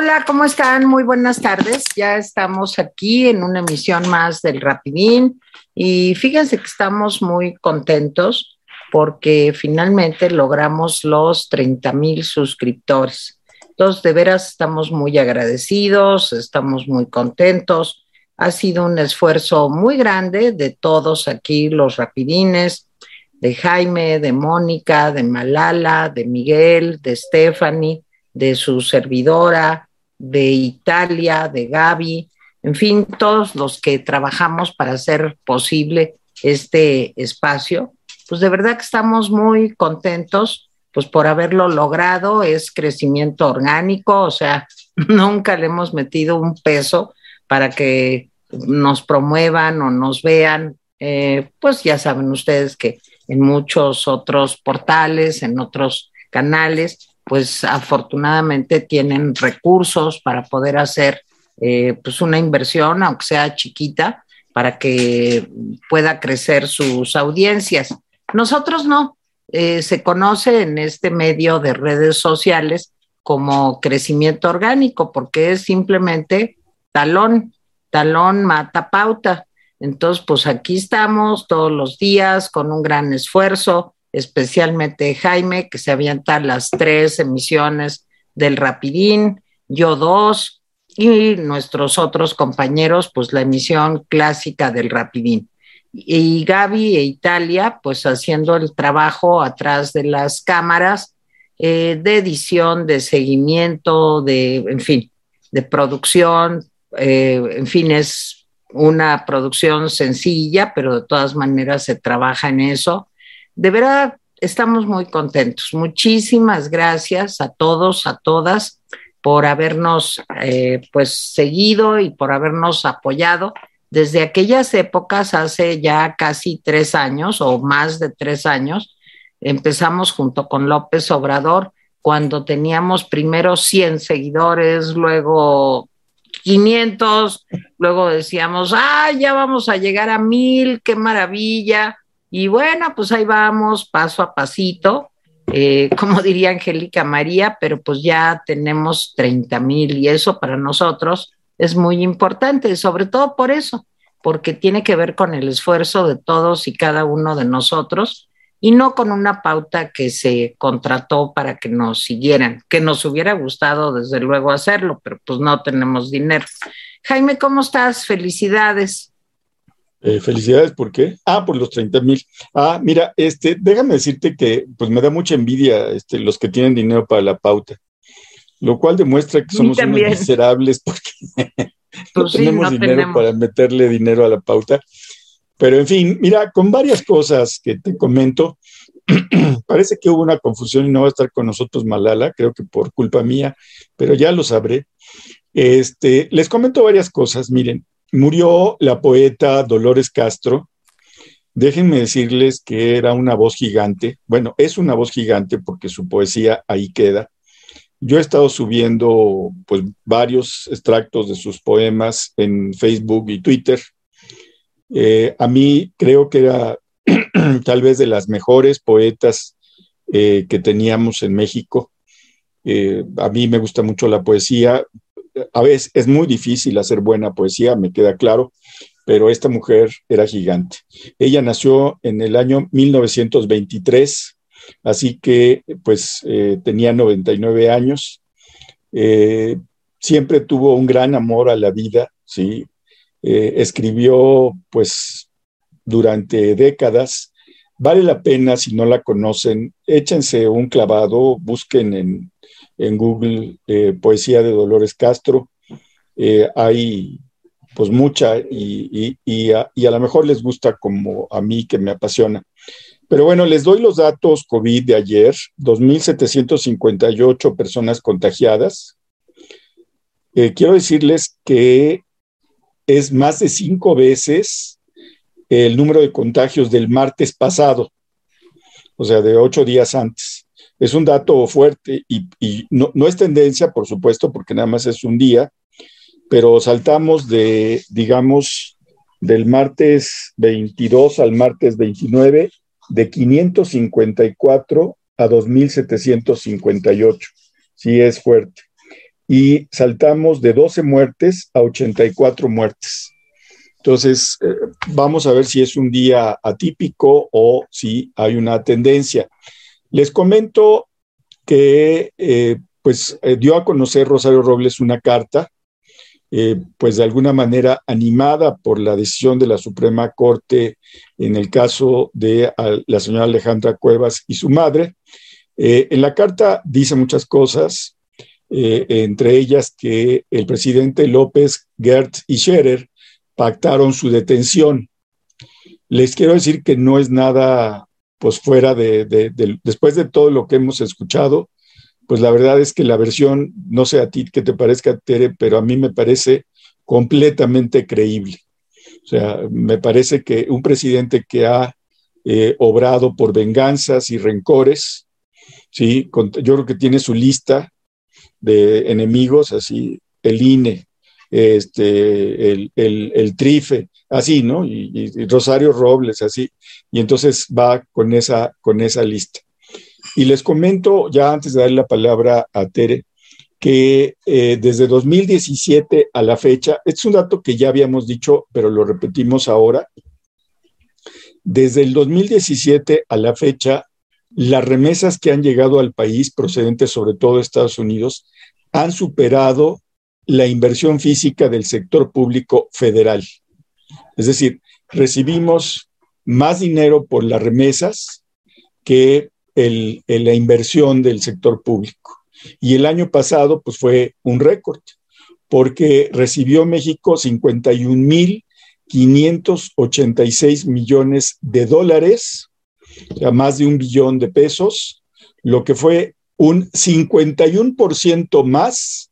Hola, ¿cómo están? Muy buenas tardes. Ya estamos aquí en una emisión más del Rapidín y fíjense que estamos muy contentos porque finalmente logramos los 30 mil suscriptores. Entonces, de veras estamos muy agradecidos, estamos muy contentos. Ha sido un esfuerzo muy grande de todos aquí, los rapidines, de Jaime, de Mónica, de Malala, de Miguel, de Stephanie, de su servidora, de Italia, de Gaby, en fin, todos los que trabajamos para hacer posible este espacio, pues de verdad que estamos muy contentos pues por haberlo logrado, es crecimiento orgánico, o sea, nunca le hemos metido un peso para que nos promuevan o nos vean, eh, pues ya saben ustedes que en muchos otros portales, en otros canales, pues afortunadamente tienen recursos para poder hacer eh, pues una inversión, aunque sea chiquita, para que pueda crecer sus audiencias. Nosotros no, eh, se conoce en este medio de redes sociales como crecimiento orgánico, porque es simplemente talón, talón mata pauta. Entonces, pues aquí estamos todos los días con un gran esfuerzo, especialmente Jaime, que se avienta las tres emisiones del Rapidín, yo dos, y nuestros otros compañeros, pues la emisión clásica del Rapidín. Y Gaby e Italia, pues haciendo el trabajo atrás de las cámaras eh, de edición, de seguimiento, de, en fin, de producción, eh, en fin, es una producción sencilla, pero de todas maneras se trabaja en eso. De verdad, estamos muy contentos. Muchísimas gracias a todos, a todas, por habernos eh, pues seguido y por habernos apoyado desde aquellas épocas, hace ya casi tres años o más de tres años. Empezamos junto con López Obrador cuando teníamos primero 100 seguidores, luego 500, luego decíamos, ah, ya vamos a llegar a mil, qué maravilla. Y bueno, pues ahí vamos, paso a pasito, eh, como diría Angélica María, pero pues ya tenemos 30 mil y eso para nosotros es muy importante, sobre todo por eso, porque tiene que ver con el esfuerzo de todos y cada uno de nosotros y no con una pauta que se contrató para que nos siguieran, que nos hubiera gustado desde luego hacerlo, pero pues no tenemos dinero. Jaime, ¿cómo estás? Felicidades. Eh, felicidades, ¿por qué? Ah, por los 30 mil. Ah, mira, este, déjame decirte que pues me da mucha envidia este, los que tienen dinero para la pauta, lo cual demuestra que somos unos miserables porque no pues tenemos dinero para meterle dinero a la pauta. Pero en fin, mira, con varias cosas que te comento, parece que hubo una confusión y no va a estar con nosotros Malala, creo que por culpa mía, pero ya lo sabré. Este, les comento varias cosas. Miren, murió la poeta Dolores Castro. Déjenme decirles que era una voz gigante. Bueno, es una voz gigante porque su poesía ahí queda. Yo he estado subiendo pues varios extractos de sus poemas en Facebook y Twitter. Eh, a mí creo que era tal vez de las mejores poetas eh, que teníamos en México. Eh, a mí me gusta mucho la poesía. A veces es muy difícil hacer buena poesía, me queda claro, pero esta mujer era gigante. Ella nació en el año 1923 Así que pues eh, tenía 99 años, eh, siempre tuvo un gran amor a la vida, ¿sí? Eh, escribió pues durante décadas. Vale la pena, si no la conocen, échense un clavado, busquen en, Google Poesía de Dolores Castro. hay pues mucha y, y, a, y, a, lo mejor les gusta como a mí que me apasiona. Pero bueno, les doy los datos COVID de ayer, 2.758 personas contagiadas. Eh, quiero decirles que es más de cinco veces el número de contagios del martes pasado, o sea, de ocho días antes. Es un dato fuerte y, no, es tendencia, por supuesto, porque nada más es un día, pero saltamos de, digamos, del martes 22 al martes 29 de 554 a 2.758. Sí es fuerte. y saltamos de 12 muertes a 84 muertes. Entonces, eh, vamos a ver si es un día atípico o si hay una tendencia. Les comento que eh, pues eh, dio a conocer Rosario Robles una carta, pues de alguna manera animada por la decisión de la Suprema Corte en el caso de la señora Alejandra Cuevas y su madre. en la carta dice muchas cosas, entre ellas que el presidente López, Gert y Scherer pactaron su detención. Les quiero decir que no es nada, pues fuera de, después de todo lo que hemos escuchado, pues la verdad es que la versión, no sé a ti que te parezca, Tere, pero a mí me parece completamente creíble. O sea, me parece que un presidente que ha eh, obrado por venganzas y rencores, ¿sí? yo creo que tiene su lista de enemigos, así, el INE, este, el, el, Trife, así, ¿no? Y, Rosario Robles, así. Y entonces va con esa, con esa lista. Y les comento, ya antes de darle la palabra a Tere, que eh, desde 2017 a la fecha, es un dato que ya habíamos dicho, pero lo repetimos ahora, desde el 2017 a la fecha, las remesas que han llegado al país, procedentes sobre todo de Estados Unidos, han superado la inversión física del sector público federal. Es decir, recibimos más dinero por las remesas que la inversión del sector público. Y el año pasado, pues fue un récord, porque recibió México 51.586 millones de dólares, o sea, más de un billón de pesos, lo que fue un 51% más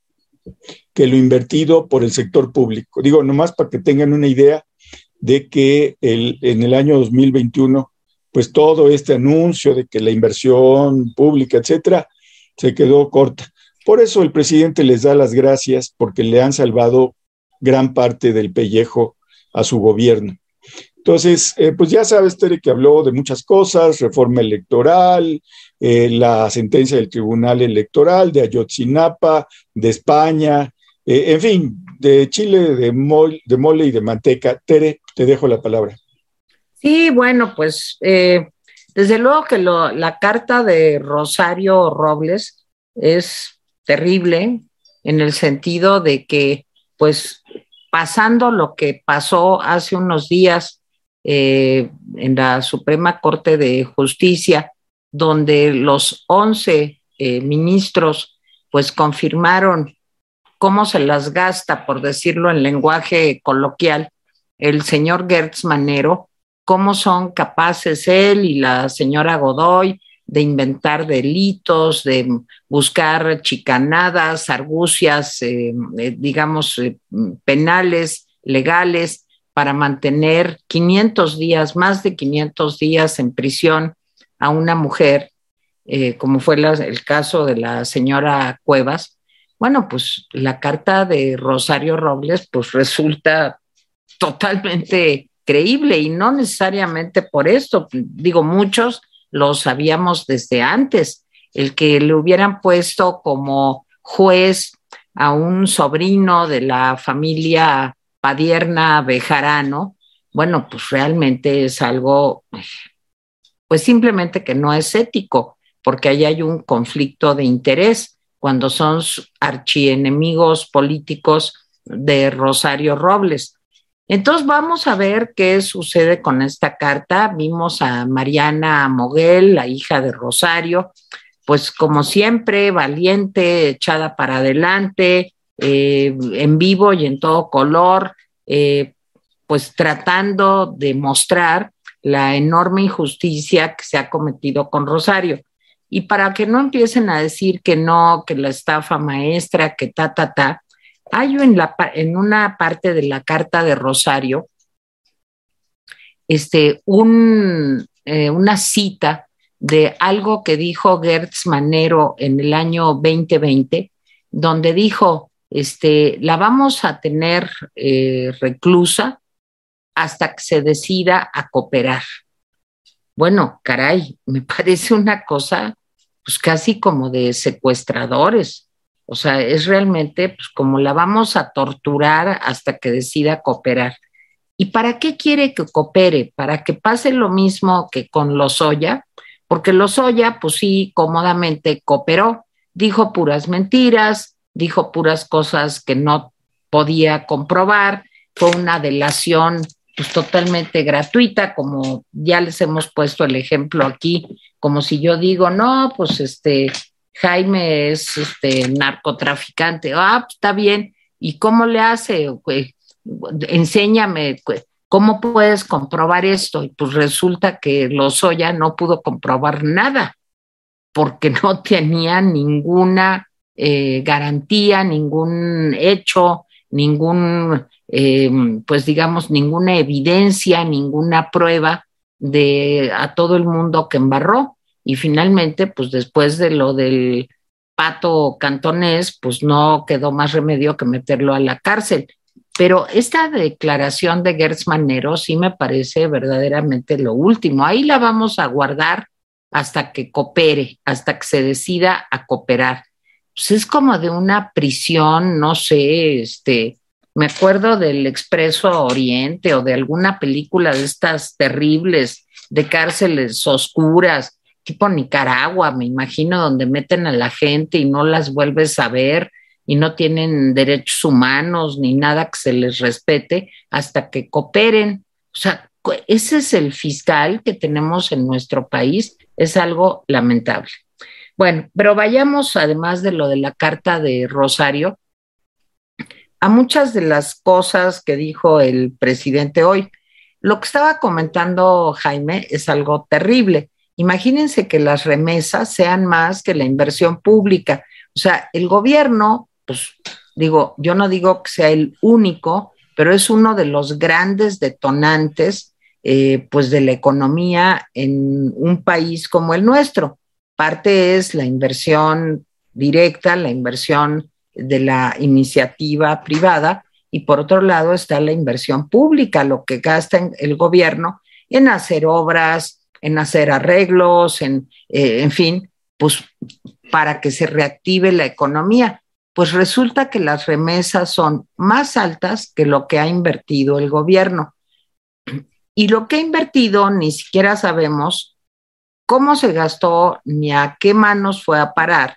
que lo invertido por el sector público. Digo, nomás para que tengan una idea de que el, en el año 2021, pues todo este anuncio de que la inversión pública, etcétera, se quedó corta. Por eso el presidente les da las gracias porque le han salvado gran parte del pellejo a su gobierno. Entonces, eh, pues ya sabes, Tere, que habló de muchas cosas, reforma electoral, eh, la sentencia del Tribunal Electoral de Ayotzinapa, de España, eh, en fin, de Chile, de, de mole y de manteca. Tere, te dejo la palabra. Sí, bueno, pues desde luego que la carta de Rosario Robles es terrible en el sentido de que, pues, pasando lo que pasó hace unos días eh, en la Suprema Corte de Justicia, donde los 11 eh, ministros pues confirmaron cómo se las gasta, por decirlo en lenguaje coloquial, el señor Gertz Manero, cómo son capaces él y la señora Godoy de inventar delitos, de buscar chicanadas, argucias, eh, digamos, penales, legales, para mantener 500 días, más de 500 días en prisión a una mujer, eh, como fue el caso de la señora Cuevas, bueno, pues la carta de Rosario Robles pues resulta totalmente creíble y no necesariamente por esto, digo, muchos lo sabíamos desde antes, el que le hubieran puesto como juez a un sobrino de la familia Padierna Bejarano, bueno, pues realmente es algo, pues simplemente que no es ético, porque ahí hay un conflicto de interés cuando son archienemigos políticos de Rosario Robles. Entonces vamos a ver qué sucede con esta carta. Vimos a Mariana Moguel, la hija de Rosario, pues como siempre, valiente, echada para adelante, eh, en vivo y en todo color, eh, pues tratando de mostrar la enorme injusticia que se ha cometido con Rosario. Y para que no empiecen a decir que no, que la estafa maestra, que ta, ta, ta, hay en, una parte de la carta de Rosario este, eh, una cita de algo que dijo Gertz Manero en el año 2020, donde dijo, este, la vamos a tener eh, reclusa hasta que se decida a cooperar. Bueno, caray, me parece una cosa pues casi como de secuestradores. O sea, es realmente pues, como la vamos a torturar hasta que decida cooperar. ¿Y para qué quiere que coopere? Para que pase lo mismo que con Lozoya, porque Lozoya, pues sí, cómodamente cooperó, dijo puras mentiras, dijo puras cosas que no podía comprobar, fue una delación pues totalmente gratuita, como ya les hemos puesto el ejemplo aquí, como si yo digo, no, pues este, Jaime es este narcotraficante, ah, pues está bien, ¿y cómo le hace? Enséñame, ¿cómo puedes comprobar esto? Y pues resulta que Lozoya no pudo comprobar nada, porque no tenía ninguna eh, garantía, ningún hecho, ningún eh, pues digamos, ninguna evidencia, ninguna prueba de a todo el mundo que embarró. Y finalmente, pues después de lo del pato cantonés, pues no quedó más remedio que meterlo a la cárcel. Pero esta declaración de Gertz Manero sí me parece verdaderamente lo último. Ahí la vamos a guardar hasta que coopere, hasta que se decida a cooperar. Pues es como de una prisión, no sé, este, me acuerdo del Expreso Oriente o de alguna película de estas terribles de cárceles oscuras, tipo Nicaragua, me imagino, donde meten a la gente y no las vuelves a ver y no tienen derechos humanos ni nada que se les respete hasta que cooperen. O sea, ese es el fiscal que tenemos en nuestro país, es algo lamentable. Bueno, pero vayamos además de lo de la carta de Rosario, a muchas de las cosas que dijo el presidente hoy. Lo que estaba comentando Jaime es algo terrible. Imagínense que las remesas sean más que la inversión pública. O sea, el gobierno, pues digo, yo no digo que sea el único, pero es uno de los grandes detonantes eh, pues de la economía en un país como el nuestro. Parte es la inversión directa, la inversión de la iniciativa privada y por otro lado está la inversión pública, lo que gasta el gobierno en hacer obras, en hacer arreglos, en, eh, en fin, pues para que se reactive la economía. Pues resulta que las remesas son más altas que lo que ha invertido el gobierno. Y lo que ha invertido ni siquiera sabemos cómo se gastó ni a qué manos fue a parar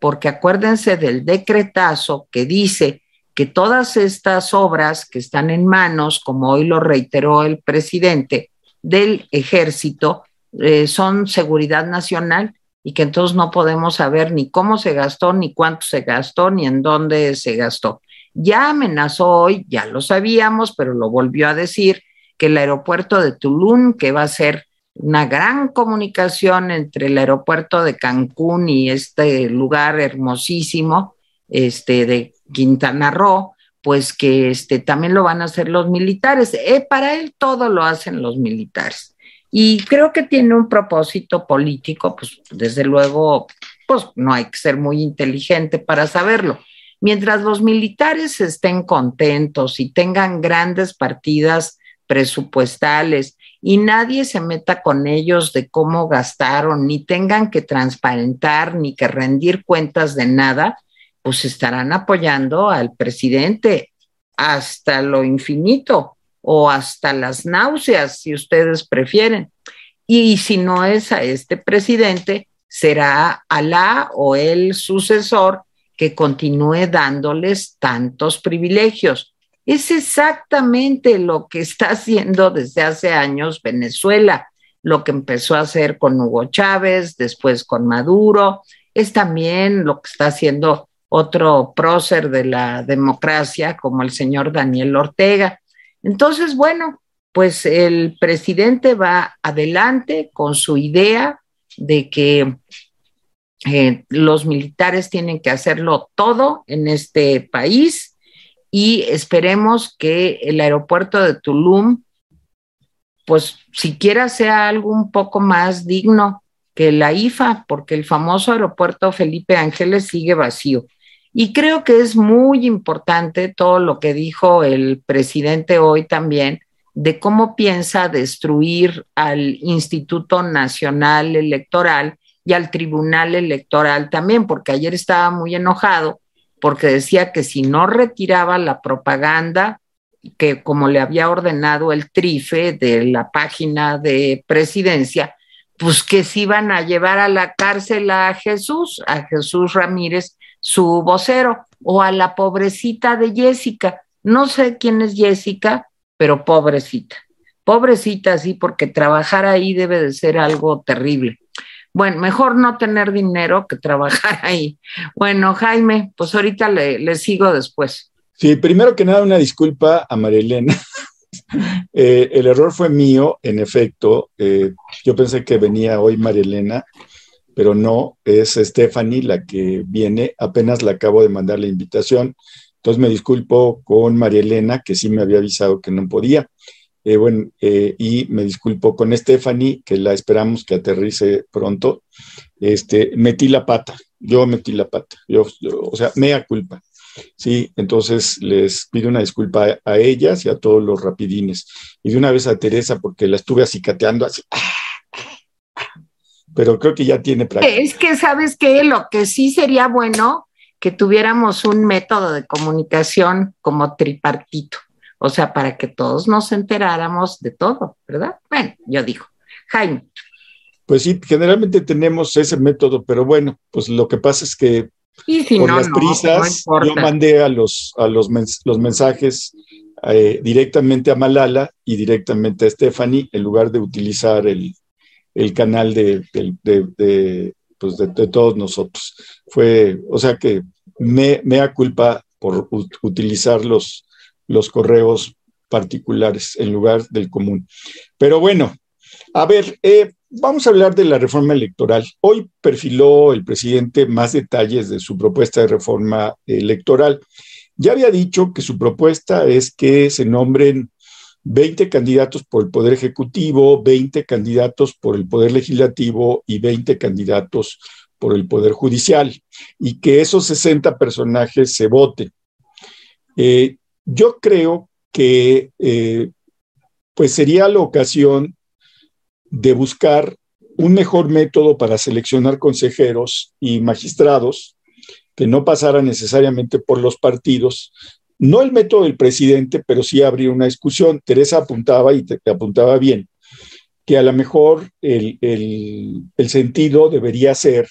porque acuérdense del decretazo que dice que todas estas obras que están en manos, como hoy lo reiteró el presidente del ejército, eh, son seguridad nacional y que entonces no podemos saber ni cómo se gastó, ni cuánto se gastó, ni en dónde se gastó. Ya amenazó hoy, ya lo sabíamos, pero lo volvió a decir, que el aeropuerto de Tulum, que va a ser una gran comunicación entre el aeropuerto de Cancún y este lugar hermosísimo este, de Quintana Roo, pues que este, también lo van a hacer los militares. Eh, para él todo lo hacen los militares. Y creo que tiene un propósito político, pues desde luego, pues no hay que ser muy inteligente para saberlo. Mientras los militares estén contentos y tengan grandes partidas presupuestales y nadie se meta con ellos de cómo gastaron, ni tengan que transparentar, ni que rendir cuentas de nada, pues estarán apoyando al presidente hasta lo infinito o hasta las náuseas, si ustedes prefieren. Y si no es a este presidente, será Alá o el sucesor que continúe dándoles tantos privilegios. Es exactamente lo que está haciendo desde hace años Venezuela, lo que empezó a hacer con Hugo Chávez, después con Maduro, es también lo que está haciendo otro prócer de la democracia como el señor Daniel Ortega. Entonces, bueno, pues el presidente va adelante con su idea de que eh, los militares tienen que hacerlo todo en este país y esperemos que el aeropuerto de Tulum, pues siquiera sea algo un poco más digno que la IFA, porque el famoso aeropuerto Felipe Ángeles sigue vacío. Y creo que es muy importante todo lo que dijo el presidente hoy también de cómo piensa destruir al Instituto Nacional Electoral y al Tribunal Electoral también, porque ayer estaba muy enojado porque decía que si no retiraba la propaganda que como le había ordenado el trife de la página de presidencia, pues que se iban a llevar a la cárcel a Jesús, a Jesús Ramírez, su vocero, o a la pobrecita de Jessica. No sé quién es Jessica, pero pobrecita. Pobrecita, sí, porque trabajar ahí debe de ser algo terrible. Bueno, mejor no tener dinero que trabajar ahí. Bueno, Jaime, pues ahorita le, sigo después. Sí, primero que nada, una disculpa a Marilena. Eh, el error fue mío, en efecto. Eh, yo pensé que venía hoy Marilena, pero no, es Stephanie la que viene. Apenas le acabo de mandar la invitación. Entonces me disculpo con Marilena, que sí me había avisado que no podía. Eh, bueno, eh, y me disculpo con Stephanie, que la esperamos que aterrice pronto. Este, metí la pata, yo metí la pata, yo, o sea, mea culpa. Sí, entonces les pido una disculpa a, ellas y a todos los rapidines. Y de una vez a Teresa, porque la estuve acicateando así. Pero creo que ya tiene práctica. Es que, ¿sabes qué? Lo que sí sería bueno que tuviéramos un método de comunicación como tripartito o sea, para que todos nos enteráramos de todo, ¿verdad? Bueno, yo digo, Jaime. Pues sí, generalmente tenemos ese método, pero bueno, pues lo que pasa es que por las prisas yo mandé a los, a los, los mensajes eh, directamente a Malala y directamente a Stephanie en lugar de utilizar el, canal de, pues de, todos nosotros. Fue, o sea que me, me da culpa por utilizar los, los correos particulares en lugar del común. Pero bueno, a ver, eh, vamos a hablar de la reforma electoral. Hoy perfiló el presidente más detalles de su propuesta de reforma electoral. Ya había dicho que su propuesta es que se nombren 20 candidatos por el Poder Ejecutivo, 20 candidatos por el Poder Legislativo y 20 candidatos por el Poder Judicial, y que esos 60 personajes se voten. Eh, yo creo que eh, pues sería la ocasión de buscar un mejor método para seleccionar consejeros y magistrados que no pasara necesariamente por los partidos. No el método del presidente, pero sí abrir una discusión. Teresa apuntaba y te, apuntaba bien, que a lo mejor el, el sentido debería ser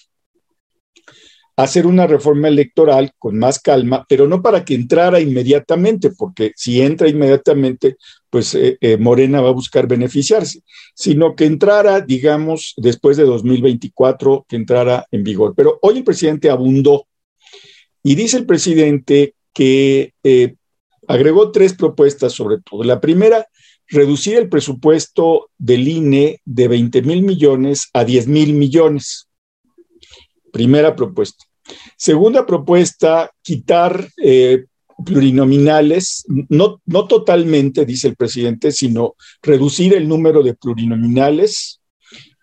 hacer una reforma electoral con más calma, pero no para que entrara inmediatamente, porque si entra inmediatamente, pues eh, eh, Morena va a buscar beneficiarse, sino que entrara, digamos, después de 2024, que entrara en vigor. Pero hoy el presidente abundó y dice el presidente que eh, agregó tres propuestas sobre todo. La primera, reducir el presupuesto del INE de 20 mil millones a 10 mil millones. Primera propuesta. Segunda propuesta, quitar eh, plurinominales, no, no totalmente, dice el presidente, sino reducir el número de plurinominales,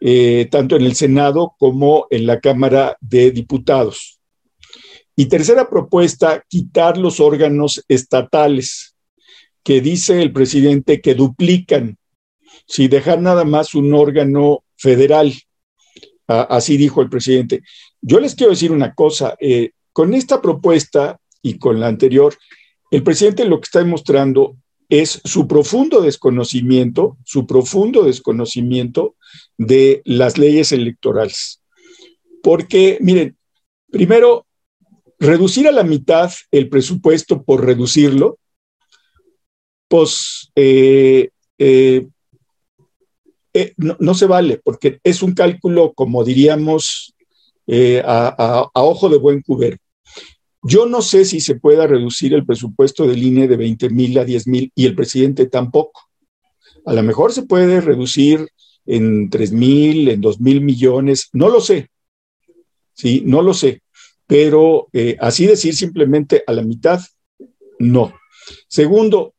eh, tanto en el Senado como en la Cámara de Diputados. Y tercera propuesta, quitar los órganos estatales, que dice el presidente que duplican, si dejar nada más un órgano federal. así dijo el presidente. Yo les quiero decir una cosa, eh, con esta propuesta y con la anterior, el presidente lo que está demostrando es su profundo desconocimiento, su profundo desconocimiento de las leyes electorales. Porque, miren, primero, reducir a la mitad el presupuesto por reducirlo, pues eh, eh, no, no, se vale, porque es un cálculo, como diríamos, eh, a, ojo de buen cubero. Yo no sé si se pueda reducir el presupuesto del INE de 20 mil a 10 mil y el presidente tampoco. A lo mejor se puede reducir en 3 mil, en 2 mil millones, no lo sé. Sí, no lo sé. Pero eh, así decir simplemente a la mitad, no. Segundo,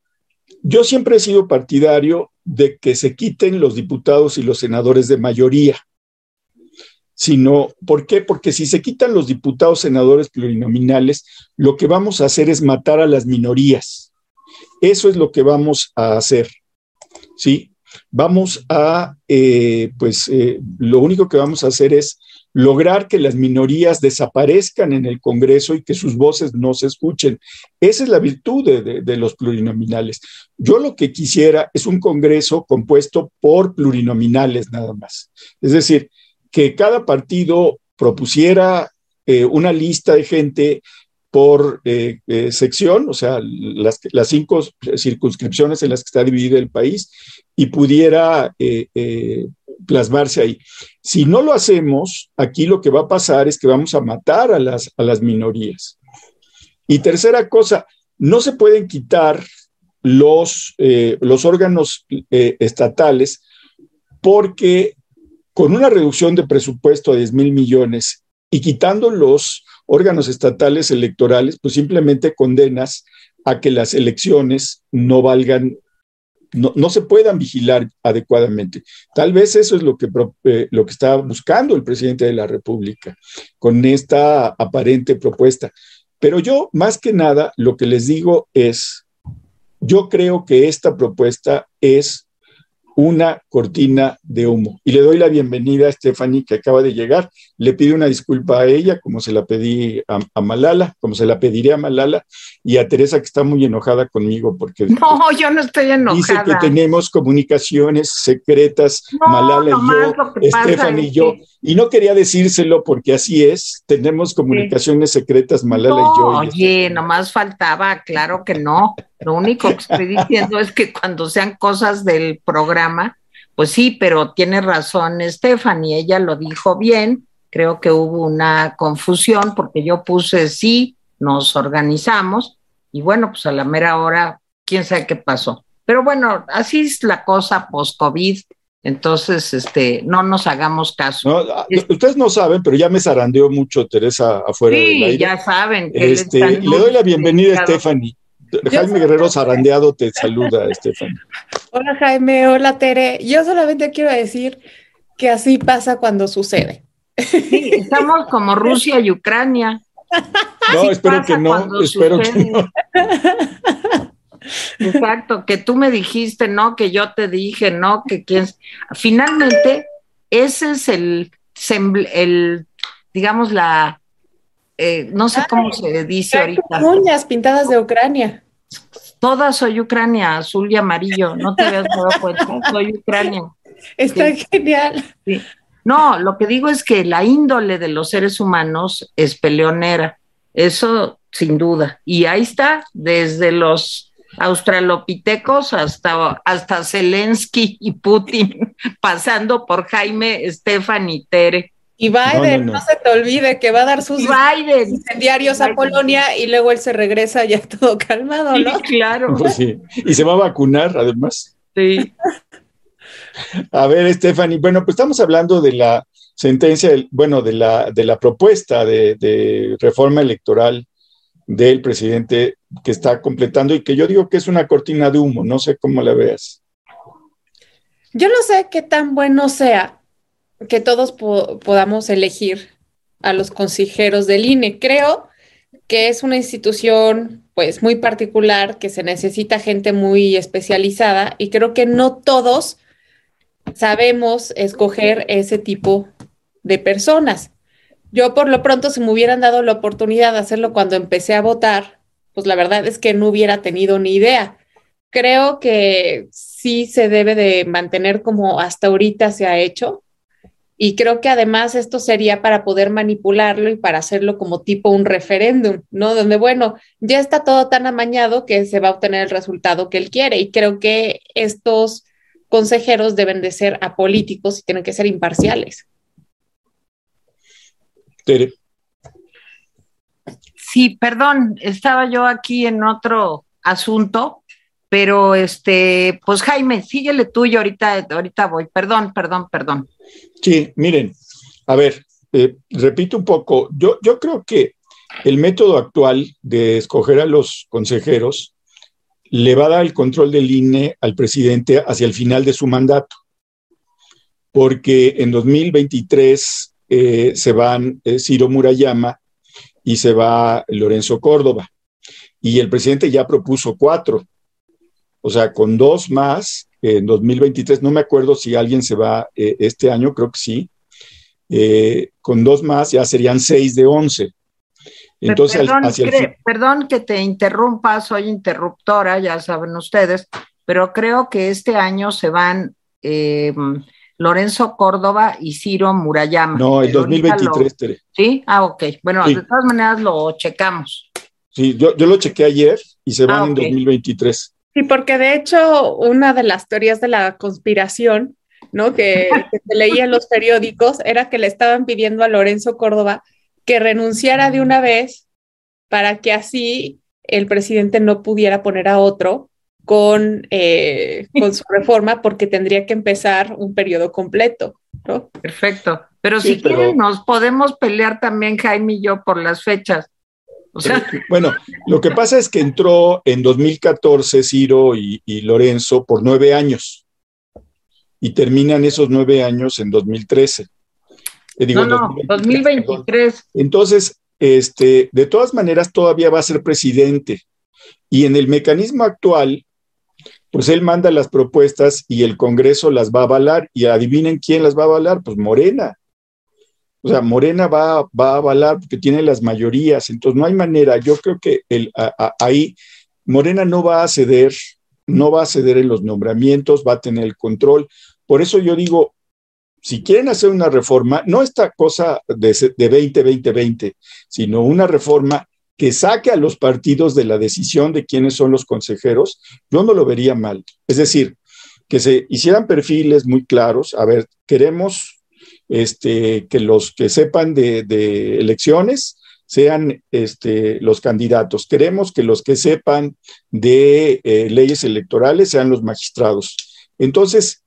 yo siempre he sido partidario de que se quiten los diputados y los senadores de mayoría sino, ¿por qué? Porque si se quitan los diputados senadores plurinominales, lo que vamos a hacer es matar a las minorías. Eso es lo que vamos a hacer, ¿sí? Vamos a, eh, pues, eh, lo único que vamos a hacer es lograr que las minorías desaparezcan en el Congreso y que sus voces no se escuchen. Esa es la virtud de, los plurinominales. Yo lo que quisiera es un Congreso compuesto por plurinominales nada más. Es decir, que cada partido propusiera eh, una lista de gente por eh, eh, sección, o sea, las, cinco circunscripciones en las que está dividido el país, y pudiera plasmarse ahí. Si no lo hacemos, aquí lo que va a pasar es que vamos a matar a las, minorías. Y tercera cosa, no se pueden quitar los, eh, los órganos eh, estatales porque con una reducción de presupuesto a 10 mil millones y quitando los órganos estatales electorales, pues simplemente condenas a que las elecciones no valgan no, se puedan vigilar adecuadamente. Tal vez eso es lo que, eh, lo que está buscando el presidente de la República con esta aparente propuesta. Pero yo, más que nada, lo que les digo es, yo creo que esta propuesta es una cortina de humo. Y le doy la bienvenida a Stephanie, que acaba de llegar. Le pido una disculpa a ella, como se la pedí a, Malala, como se la pediré a Malala, y a Teresa, que está muy enojada conmigo porque... No, yo no estoy enojada. Dice que tenemos comunicaciones secretas, Malala y yo, Stephanie y yo. Y no quería decírselo porque así es, tenemos comunicaciones secretas, Malala y yo. oye, nomás faltaba, claro que no. Lo único que estoy diciendo es que cuando sean cosas del programa, pues sí, pero tiene razón Stephanie, ella lo dijo bien, creo que hubo una confusión porque yo puse sí, nos organizamos y bueno, pues a la mera hora, quién sabe qué pasó. Pero bueno, así es la cosa post-COVID, entonces, este, no nos hagamos caso. Ah, ustedes no saben, pero ya me zarandeó mucho Teresa afuera sí, del aire. ya saben. este, le doy la bienvenida a Stephanie. Jaime Guerrero Zarandeado te saluda, Estefan. Hola Jaime, hola Tere. Yo solamente quiero decir que así pasa cuando sucede. Sí, estamos como Rusia y Ucrania. No, espero que no, espero que no. Exacto, que tú me dijiste, no, que yo te dije, no, que quién. Finalmente, ese es el, el digamos, la, eh, no sé cómo se dice ahorita. Uñas pintadas de Ucrania. Todas soy Ucrania, azul y amarillo. No te habías dado cuenta, soy Ucrania. Está genial. No, lo que digo es que la índole de los seres humanos es peleonera. Eso sin duda. Y ahí está, desde los australopitecos hasta, hasta Zelensky y Putin, pasando por Jaime, Estefan y Tere. Y Biden, no, se te olvide que va a dar sus incendiarios a Polonia y luego él se regresa ya todo calmado, ¿no? Sí, claro. Pues y se va a vacunar además. Sí. A ver, Stephanie, bueno, pues estamos hablando de la sentencia, bueno, de la, de la propuesta de, de reforma electoral del presidente que está completando y que yo digo que es una cortina de humo, no sé cómo la veas. Yo no sé qué tan bueno sea, que todos podamos elegir a los consejeros del INE. Creo que es una institución pues muy particular, que se necesita gente muy especializada y creo que no todos sabemos escoger ese tipo de personas. Yo por lo pronto, si me hubieran dado la oportunidad de hacerlo cuando empecé a votar, pues la verdad es que no hubiera tenido ni idea. Creo que sí se debe de mantener como hasta ahorita se ha hecho, y creo que además esto sería para poder manipularlo y para hacerlo como tipo un referéndum, ¿no? Donde, bueno, ya está todo tan amañado que se va a obtener el resultado que él quiere. Y creo que estos consejeros deben de ser apolíticos y tienen que ser imparciales. Tere. Sí, perdón, estaba yo aquí en otro asunto, pero este, pues Jaime, síguele tú y ahorita, ahorita voy. Perdón, perdón, perdón. Sí, miren, a ver, eh, repito un poco, yo, yo creo que el método actual de escoger a los consejeros le va a dar el control del INE al presidente hacia el final de su mandato, porque en 2023 eh, se van eh, Ciro Murayama y se va Lorenzo Córdoba, y el presidente ya propuso cuatro, o sea, con dos más en 2023, no me acuerdo si alguien se va eh, este año, creo que sí, eh, con dos más ya serían seis de once. Entonces, perdón, perdón que te interrumpa, soy interruptora, ya saben ustedes, pero creo que este año se van eh, Lorenzo Córdoba y Ciro Murayama. No, el 2023, Sí, ah, ok. Bueno, de todas maneras lo checamos. Sí, yo, lo chequé ayer y se van ah, en 2023. Sí, porque de hecho, una de las teorías de la conspiración, ¿no? Que, que se leía en los periódicos era que le estaban pidiendo a Lorenzo Córdoba que renunciara de una vez para que así el presidente no pudiera poner a otro con, eh, con su reforma porque tendría que empezar un periodo completo. ¿no? Perfecto. Pero si quieren, nos podemos pelear también, Jaime y yo, por las fechas. O sea... Bueno, lo que pasa es que entró en 2014 Ciro y, Lorenzo por nueve años y terminan esos nueve años en 2013. Eh, no, no, 2023. Entonces, este, de todas maneras, todavía va a ser presidente. Y en el mecanismo actual, pues él manda las propuestas y el Congreso las va a avalar. Y adivinen quién las va a avalar, pues Morena. O sea, Morena va, va a avalar porque tiene las mayorías, entonces no hay manera. Yo creo que el, ahí Morena no va a ceder, no va a ceder en los nombramientos, va a tener el control. Por eso yo digo, si quieren hacer una reforma, no esta cosa de, de 20, 20, 20, sino una reforma que saque a los partidos de la decisión de quiénes son los consejeros, yo no lo vería mal. Es decir, que se hicieran perfiles muy claros. A ver, queremos este, que los que sepan de, elecciones sean este, los candidatos. Queremos que los que sepan de eh, leyes electorales sean los magistrados. Entonces,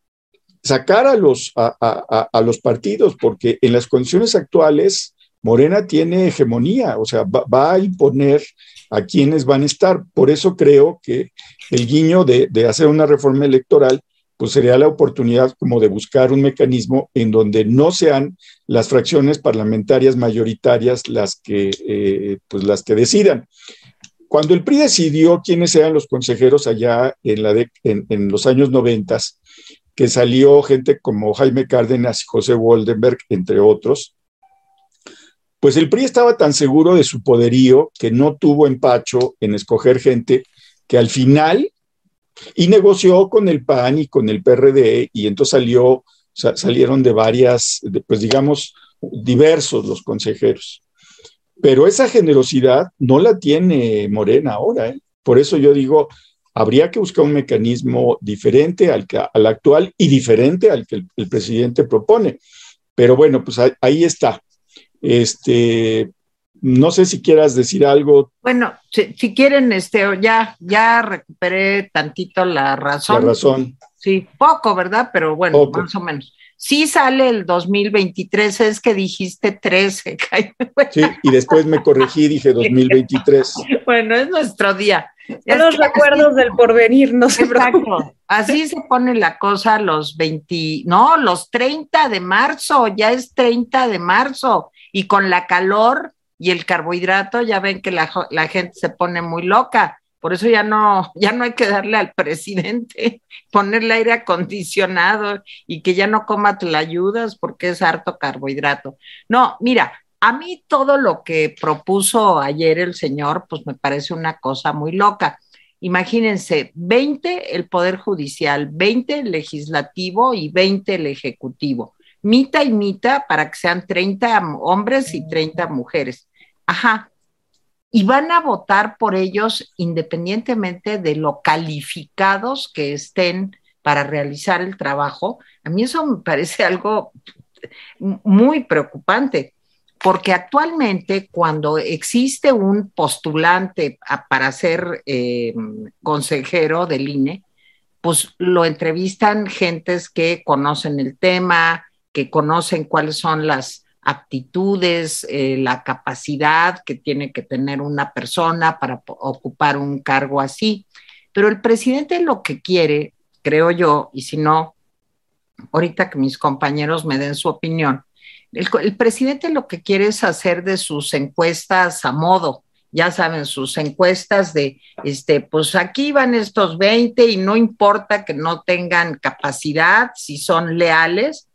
sacar a los, a los partidos, porque en las condiciones actuales, Morena tiene hegemonía, o sea, va, a imponer a quienes van a estar. Por eso creo que el guiño de, hacer una reforma electoral, pues sería la oportunidad como de buscar un mecanismo en donde no sean las fracciones parlamentarias mayoritarias las que, eh, pues las que decidan. Cuando el PRI decidió quiénes eran los consejeros allá en, los años noventas, que salió gente como Jaime Cárdenas José Woldenberg, entre otros, pues el PRI estaba tan seguro de su poderío que no tuvo empacho en escoger gente que al final, y negoció con el PAN y con el PRD, y entonces salió, salieron de varias, pues digamos, diversos los consejeros. Pero esa generosidad no la tiene Morena ahora. ¿eh? Por eso yo digo, habría que buscar un mecanismo diferente al, que, al actual y diferente al que el, presidente propone. Pero bueno, pues ahí está. Este, no sé si quieras decir algo. Bueno, si, quieren, este, ya, ya recuperé tantito la razón. La razón. Sí, poco, ¿verdad? Pero bueno, más o menos. Sí sale el 2023, es que dijiste 13. Sí, y después me corregí, dije 2023. Bueno, es nuestro día. los recuerdos del porvenir, no se Exacto. Así se pone la cosa los 20, no, los 30 de marzo, ya es 30 de marzo y con la calor y el carbohidrato ya ven que la, gente se pone muy loca. Por eso ya no, ya no hay que darle al presidente, ponerle aire acondicionado y que ya no coma ayudas porque es harto carbohidrato. No, mira, a mí todo lo que propuso ayer el señor, pues me parece una cosa muy loca. Imagínense, 20 el Poder Judicial, 20 el Legislativo y 20 el Ejecutivo mita y mita para que sean 30 hombres y 30 mujeres. Ajá. Y van a votar por ellos independientemente de lo calificados que estén para realizar el trabajo. A mí eso me parece algo muy preocupante, porque actualmente cuando existe un postulante para ser eh, consejero del INE, pues lo entrevistan gentes que conocen el tema, que conocen cuáles son las aptitudes, eh, la capacidad que tiene que tener una persona para ocupar un cargo así. Pero el presidente lo que quiere, creo yo, y si no, ahorita que mis compañeros me den su opinión, el, el presidente lo que quiere es hacer de sus encuestas a modo, ya saben, sus encuestas de, este, pues aquí van estos 20 y no importa que no tengan capacidad, si son leales,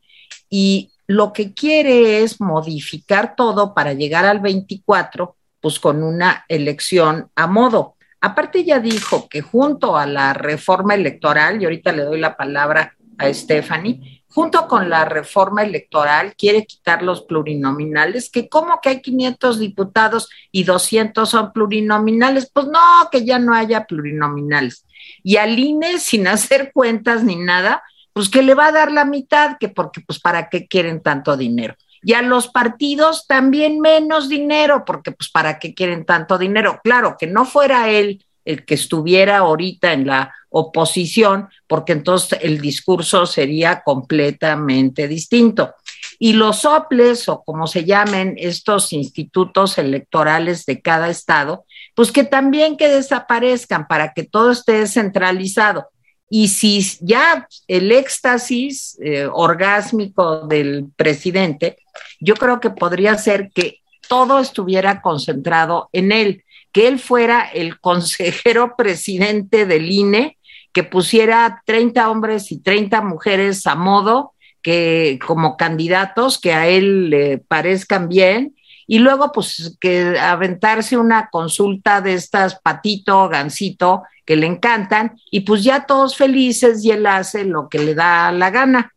y lo que quiere es modificar todo para llegar al 24, pues con una elección a modo. Aparte ya dijo que junto a la reforma electoral, y ahorita le doy la palabra a Stephanie, junto con la reforma electoral quiere quitar los plurinominales, que como que hay 500 diputados y 200 son plurinominales, pues no, que ya no haya plurinominales. Y al INE, sin hacer cuentas ni nada, pues que le va a dar la mitad, que porque pues para qué quieren tanto dinero. Y a los partidos también menos dinero, porque pues para qué quieren tanto dinero. Claro, que no fuera él el que estuviera ahorita en la oposición, porque entonces el discurso sería completamente distinto. Y los soples, o como se llamen estos institutos electorales de cada estado, pues que también que desaparezcan para que todo esté descentralizado. Y si ya el éxtasis eh, orgásmico del presidente, yo creo que podría ser que todo estuviera concentrado en él, que él fuera el consejero presidente del INE, que pusiera 30 hombres y 30 mujeres a modo, que como candidatos que a él le parezcan bien, y luego pues que aventarse una consulta de estas patito, gancito, que le encantan, y pues ya todos felices y él hace lo que le da la gana.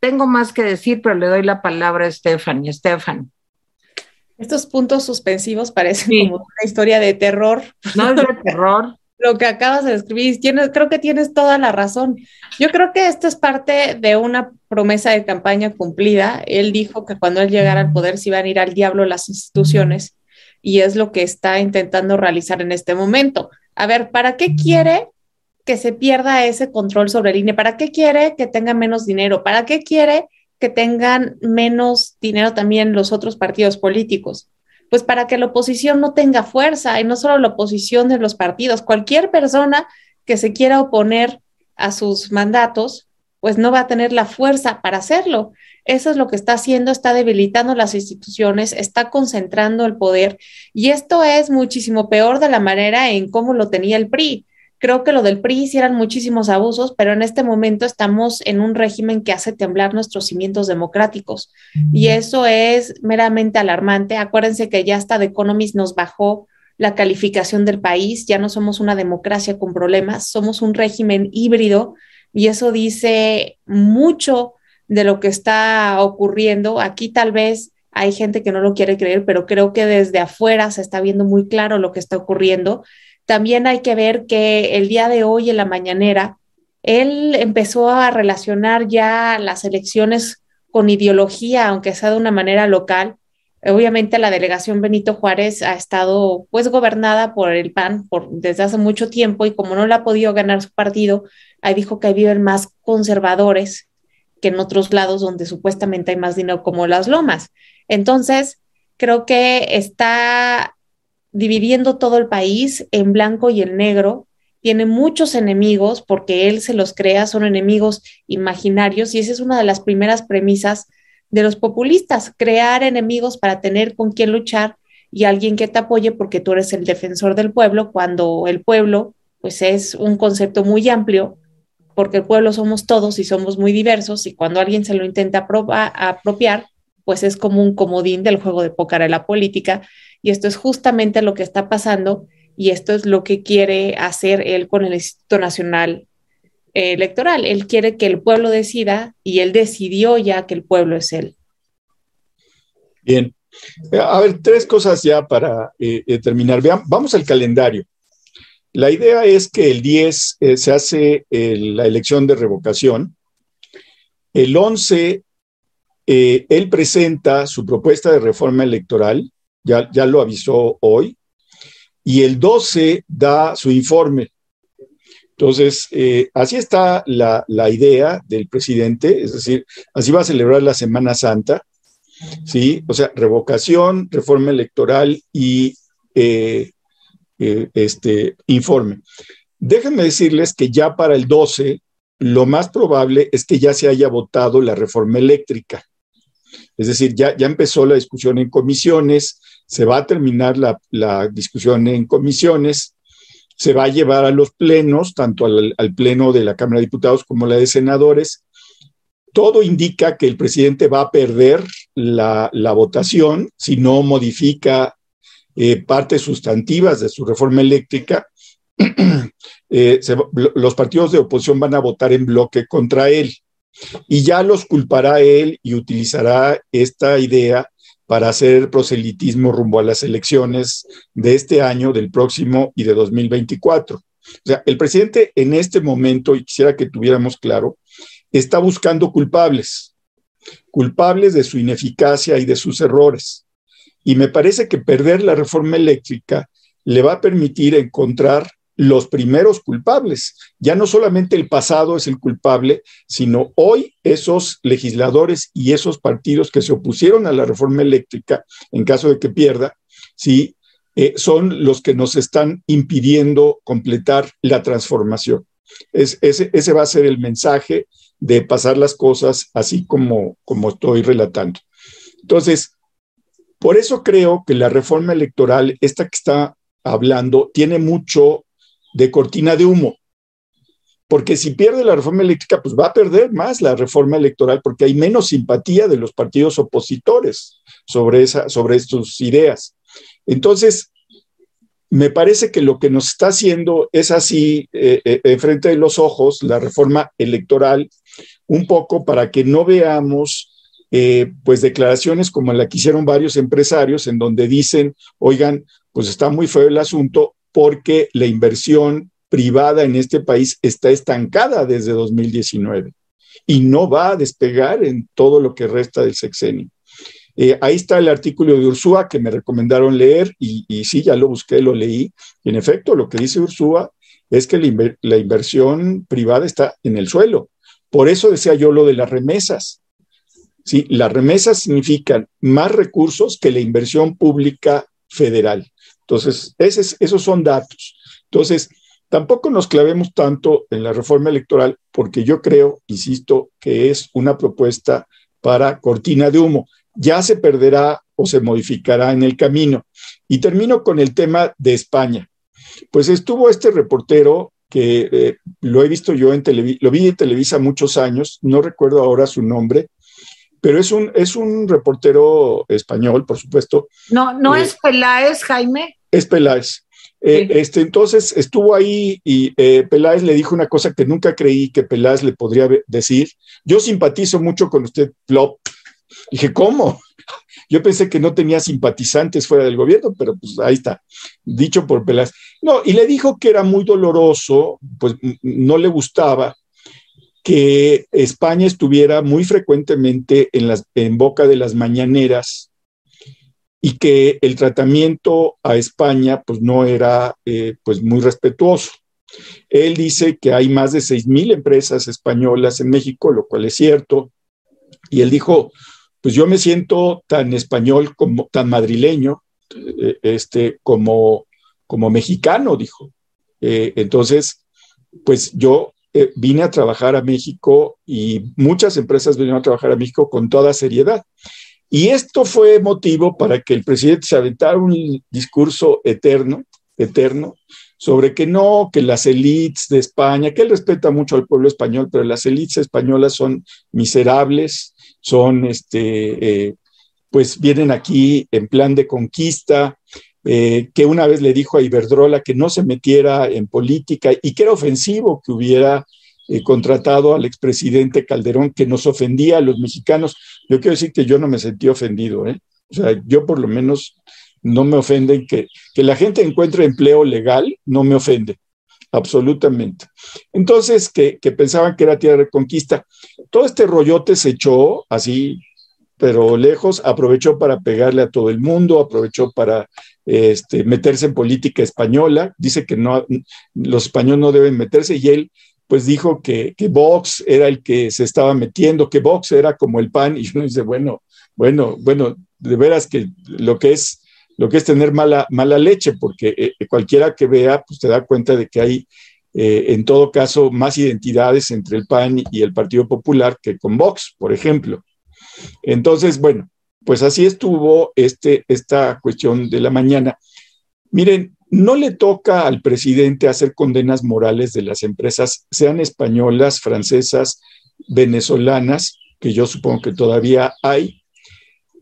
Tengo más que decir, pero le doy la palabra a Stephanie. Stephanie. Estos puntos suspensivos parecen como una historia de terror. No es de terror. Lo que acabas de describir, tienes, creo que tienes toda la razón. Yo creo que esto es parte de una promesa de campaña cumplida. Él dijo que cuando él llegara al poder se iban a ir al diablo las instituciones y es lo que está intentando realizar en este momento. A ver, ¿para qué quiere que se pierda ese control sobre el INE? ¿Para qué quiere que tenga menos dinero? ¿Para qué quiere que tengan menos dinero también los otros partidos políticos? Pues para que la oposición no tenga fuerza y no solo la oposición de los partidos, cualquier persona que se quiera oponer a sus mandatos, pues no va a tener la fuerza para hacerlo. Eso es lo que está haciendo, está debilitando las instituciones, está concentrando el poder y esto es muchísimo peor de la manera en cómo lo tenía el PRI. Creo que lo del PRI hicieran muchísimos abusos, pero en este momento estamos en un régimen que hace temblar nuestros cimientos democráticos. Y eso es meramente alarmante. Acuérdense que ya hasta The Economist nos bajó la calificación del país. Ya no somos una democracia con problemas, somos un régimen híbrido. Y eso dice mucho de lo que está ocurriendo. Aquí tal vez hay gente que no lo quiere creer, pero creo que desde afuera se está viendo muy claro lo que está ocurriendo también hay que ver que el día de hoy en la mañanera, él empezó a relacionar ya las elecciones con ideología, aunque sea de una manera local. Obviamente la delegación Benito Juárez ha estado pues gobernada por el PAN desde hace mucho tiempo y como no le ha podido ganar su partido, ahí dijo que viven más conservadores que en otros lados donde supuestamente hay más dinero como las lomas. Entonces, creo que está dividiendo todo el país en blanco y en negro. Tiene muchos enemigos porque él se los crea, son enemigos imaginarios y esa es una de las primeras premisas de los populistas, crear enemigos para tener con quién luchar y alguien que te apoye porque tú eres el defensor del pueblo, cuando el pueblo pues es un concepto muy amplio, porque el pueblo somos todos y somos muy diversos y cuando alguien se lo intenta apropiar, pues es como un comodín del juego de póker de la política y esto es justamente lo que está pasando y esto es lo que quiere hacer él con el Instituto Nacional Electoral. Él quiere que el pueblo decida y él decidió ya que el pueblo es él. Bien. A ver, tres cosas ya para eh, eh, terminar. Vamos al calendario. La idea es que el 10 eh, se hace la elección de revocación. El 11, él presenta su propuesta de reforma electoral ya, lo avisó hoy, y el 12 da su informe. Entonces, eh, así está la, idea del presidente, es decir, así va a celebrar la Semana Santa, ¿sí? O sea, revocación, reforma electoral y eh, eh, este informe. Déjenme decirles que ya para el 12, lo más probable es que ya se haya votado la reforma eléctrica. Es decir, ya, empezó la discusión en comisiones, se va a terminar la, discusión en comisiones, se va a llevar a los plenos, tanto al, pleno de la Cámara de Diputados como la de senadores. todo indica que el presidente va a perder la, votación si no modifica eh, partes sustantivas de su reforma eléctrica. Eh, los partidos de oposición van a votar en bloque contra él y ya los culpará él y utilizará esta idea para hacer proselitismo rumbo a las elecciones de este año, del próximo y de 2024. O sea, el presidente en este momento, y quisiera que tuviéramos claro, está buscando culpables, culpables de su ineficacia y de sus errores. Y me parece que perder la reforma eléctrica le va a permitir encontrar los primeros culpables. Ya no solamente el pasado es el culpable, sino hoy esos legisladores y esos partidos que se opusieron a la reforma eléctrica, en caso de que pierda, sí, eh, son los que nos están impidiendo completar la transformación. Es, ese, ese va a ser el mensaje de pasar las cosas así como, como estoy relatando. Entonces, por eso creo que la reforma electoral, esta que está hablando, tiene mucho de cortina de humo. Porque si pierde la reforma eléctrica, pues va a perder más la reforma electoral porque hay menos simpatía de los partidos opositores sobre, esa, sobre estas ideas. Entonces, me parece que lo que nos está haciendo es así, eh, eh frente de los ojos, la reforma electoral, un poco para que no veamos eh, pues declaraciones como la que hicieron varios empresarios en donde dicen, oigan, pues está muy feo el asunto porque la inversión privada en este país está estancada desde 2019 y no va a despegar en todo lo que resta del sexenio. Eh, ahí está el artículo de Ursúa que me recomendaron leer y, sí, ya lo busqué, lo leí. Y en efecto, lo que dice Ursúa es que la, inversión privada está en el suelo. Por eso decía yo lo de las remesas. Sí, las remesas significan más recursos que la inversión pública federal. Entonces, esos son datos. Entonces, tampoco nos clavemos tanto en la reforma electoral porque yo creo, insisto, que es una propuesta para cortina de humo ya se perderá o se modificará en el camino. Y termino con el tema de España. Pues estuvo este reportero que eh, lo he visto yo en Televisa, lo vi en Televisa muchos años, no recuerdo ahora su nombre, pero es un, es un reportero español, por supuesto. No, no eh, es Peláez, Jaime. Es Peláez. Eh, este, entonces estuvo ahí y Peláez le dijo una cosa que nunca creí que Peláez le podría decir. Yo simpatizo mucho con usted, Plop, Dije, ¿cómo? Yo pensé que no tenía simpatizantes fuera del gobierno, pero pues ahí está, dicho por Peláez. No, y le dijo que era muy doloroso, pues no le gustaba que España estuviera muy frecuentemente en, las, en boca de las mañaneras y que el tratamiento a España pues no era eh, pues muy respetuoso. Él dice que hay más de 6.000 empresas españolas en México, lo cual es cierto, y él dijo, pues yo me siento tan español como tan madrileño, eh, este, como, como mexicano, dijo. Eh, entonces, pues yo vine a trabajar a México y muchas empresas vinieron a trabajar a México con toda seriedad. Y esto fue motivo para que el presidente se aventara un discurso eterno, eterno, sobre que no, que las élites de España, que él respeta mucho al pueblo español, pero las élites españolas son miserables, son, este, eh, pues vienen aquí en plan de conquista, eh, que una vez le dijo a Iberdrola que no se metiera en política y que era ofensivo que hubiera eh, contratado al expresidente Calderón, que nos ofendía a los mexicanos. Yo quiero decir que yo no me sentí ofendido, O sea, yo por lo menos no me ofenden que, que la gente encuentre empleo legal, no me ofende absolutamente. Entonces, que, pensaban que era tierra de conquista. Todo este rollote se echó así, pero lejos, aprovechó para pegarle a todo el mundo, aprovechó para este, meterse en política española, dice que no, los españoles no deben meterse y él pues dijo que, que Vox era el que se estaba metiendo, que Vox era como el PAN y uno dice, bueno, bueno, bueno, de veras que lo que es lo que es tener mala, mala leche, porque eh, cualquiera que vea, pues te da cuenta de que hay, eh, en todo caso, más identidades entre el PAN y el Partido Popular que con Vox, por ejemplo. Entonces, bueno, pues así estuvo este, esta cuestión de la mañana. Miren, no le toca al presidente hacer condenas morales de las empresas, sean españolas, francesas, venezolanas, que yo supongo que todavía hay,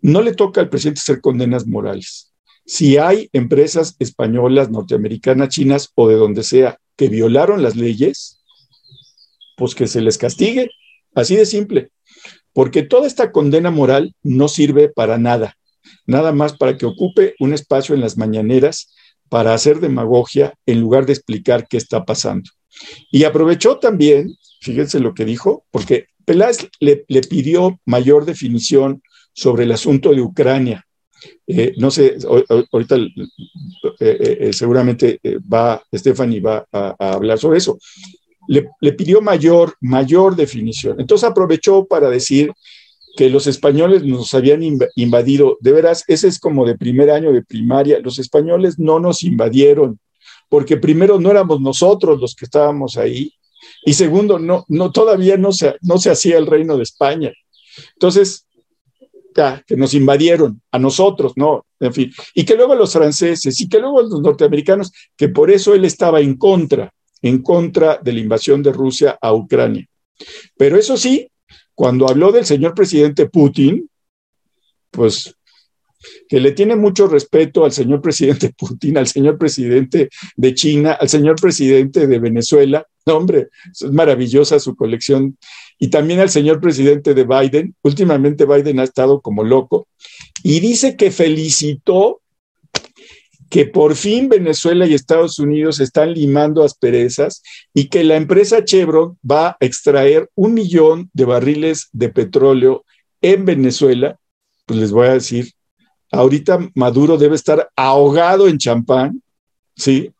no le toca al presidente hacer condenas morales. Si hay empresas españolas, norteamericanas, chinas o de donde sea que violaron las leyes, pues que se les castigue, así de simple, porque toda esta condena moral no sirve para nada, nada más para que ocupe un espacio en las mañaneras para hacer demagogia en lugar de explicar qué está pasando. Y aprovechó también, fíjense lo que dijo, porque Peláez le, pidió mayor definición sobre el asunto de Ucrania. Eh, no sé, ahorita eh, eh, seguramente va, Stephanie va a, hablar sobre eso. Le, le, pidió mayor, mayor definición. Entonces aprovechó para decir que los españoles nos habían invadido. De veras, ese es como de primer año de primaria. Los españoles no nos invadieron, porque primero no éramos nosotros los que estábamos ahí, y segundo, no, no, todavía no se, no se hacía el reino de España. Entonces, ya, que nos invadieron a nosotros, ¿no? En fin, y que luego los franceses y que luego los norteamericanos, que por eso él estaba en contra, en contra de la invasión de Rusia a Ucrania. Pero eso sí, cuando habló del señor presidente Putin, pues que le tiene mucho respeto al señor presidente Putin, al señor presidente de China, al señor presidente de Venezuela. hombre, es maravillosa su colección. Y también al señor presidente de Biden. Últimamente Biden ha estado como loco. Y dice que felicitó que por fin Venezuela y Estados Unidos están limando asperezas y que la empresa Chevron va a extraer un millón de barriles de petróleo en Venezuela, pues les voy a decir, ahorita Maduro debe estar ahogado en champán, ¿sí?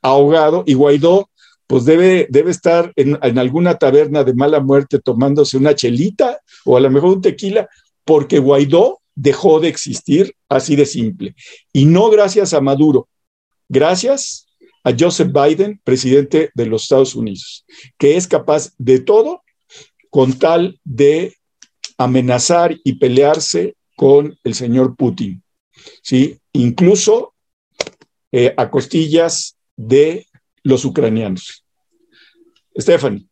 Ahogado y Guaidó pues debe, debe estar en, en alguna taberna de mala muerte tomándose una chelita o a lo mejor un tequila, porque Guaidó dejó de existir así de simple. Y no gracias a Maduro, gracias a Joseph Biden, presidente de los Estados Unidos, que es capaz de todo con tal de amenazar y pelearse con el señor Putin, ¿sí? Incluso eh, a costillas de los ucranianos. Stephanie.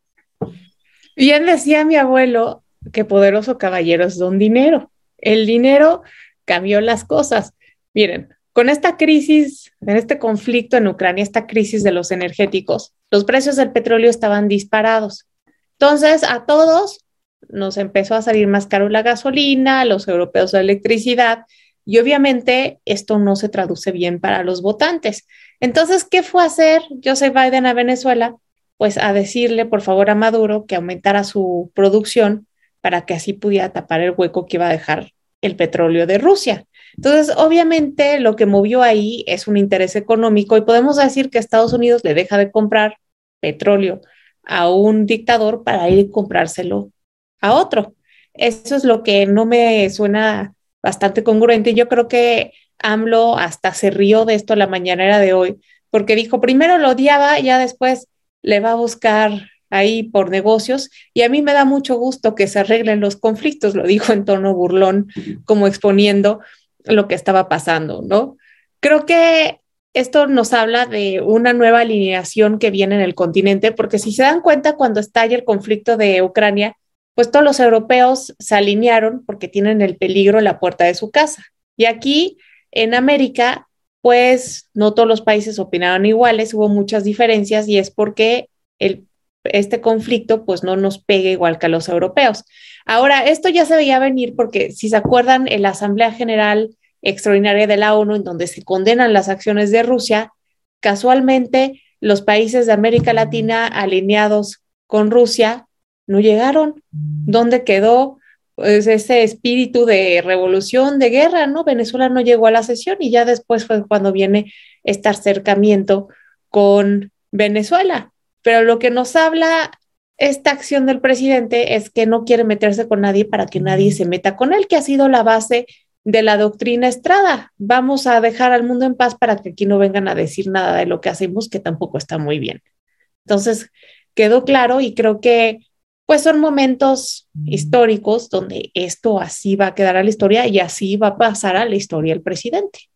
Bien decía mi abuelo que poderoso caballero es don dinero. El dinero cambió las cosas. Miren, con esta crisis, en este conflicto en Ucrania, esta crisis de los energéticos, los precios del petróleo estaban disparados. Entonces, a todos nos empezó a salir más caro la gasolina, los europeos la electricidad, y obviamente esto no se traduce bien para los votantes. Entonces, ¿qué fue hacer Joseph Biden a Venezuela? Pues a decirle, por favor, a Maduro que aumentara su producción para que así pudiera tapar el hueco que iba a dejar el petróleo de Rusia. Entonces, obviamente, lo que movió ahí es un interés económico y podemos decir que Estados Unidos le deja de comprar petróleo a un dictador para ir a comprárselo a otro. Eso es lo que no me suena bastante congruente. Yo creo que AMLO hasta se rió de esto la mañanera de hoy, porque dijo, primero lo odiaba, ya después le va a buscar ahí por negocios y a mí me da mucho gusto que se arreglen los conflictos, lo dijo en tono burlón, como exponiendo lo que estaba pasando, ¿no? Creo que esto nos habla de una nueva alineación que viene en el continente, porque si se dan cuenta, cuando estalla el conflicto de Ucrania, pues todos los europeos se alinearon porque tienen el peligro en la puerta de su casa. Y aquí en América, pues no todos los países opinaron iguales, hubo muchas diferencias y es porque el este conflicto pues no nos pegue igual que a los europeos. Ahora, esto ya se veía venir porque si se acuerdan en la Asamblea General Extraordinaria de la ONU, en donde se condenan las acciones de Rusia, casualmente los países de América Latina alineados con Rusia no llegaron. ¿Dónde quedó pues, ese espíritu de revolución, de guerra? ¿no? Venezuela no llegó a la sesión y ya después fue cuando viene este acercamiento con Venezuela. Pero lo que nos habla esta acción del presidente es que no quiere meterse con nadie para que nadie se meta con él, que ha sido la base de la doctrina Estrada. Vamos a dejar al mundo en paz para que aquí no vengan a decir nada de lo que hacemos, que tampoco está muy bien. Entonces, quedó claro y creo que pues son momentos históricos donde esto así va a quedar a la historia y así va a pasar a la historia el presidente.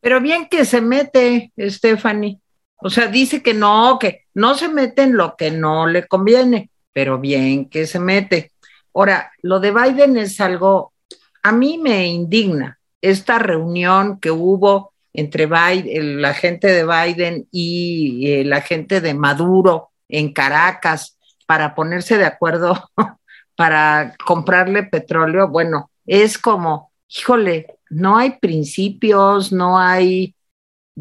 Pero bien que se mete, Stephanie. O sea, dice que no, que no se mete en lo que no le conviene, pero bien que se mete. Ahora, lo de Biden es algo, a mí me indigna esta reunión que hubo entre la gente de Biden y eh, la gente de Maduro en Caracas para ponerse de acuerdo para comprarle petróleo, bueno, es como, híjole, no hay principios, no hay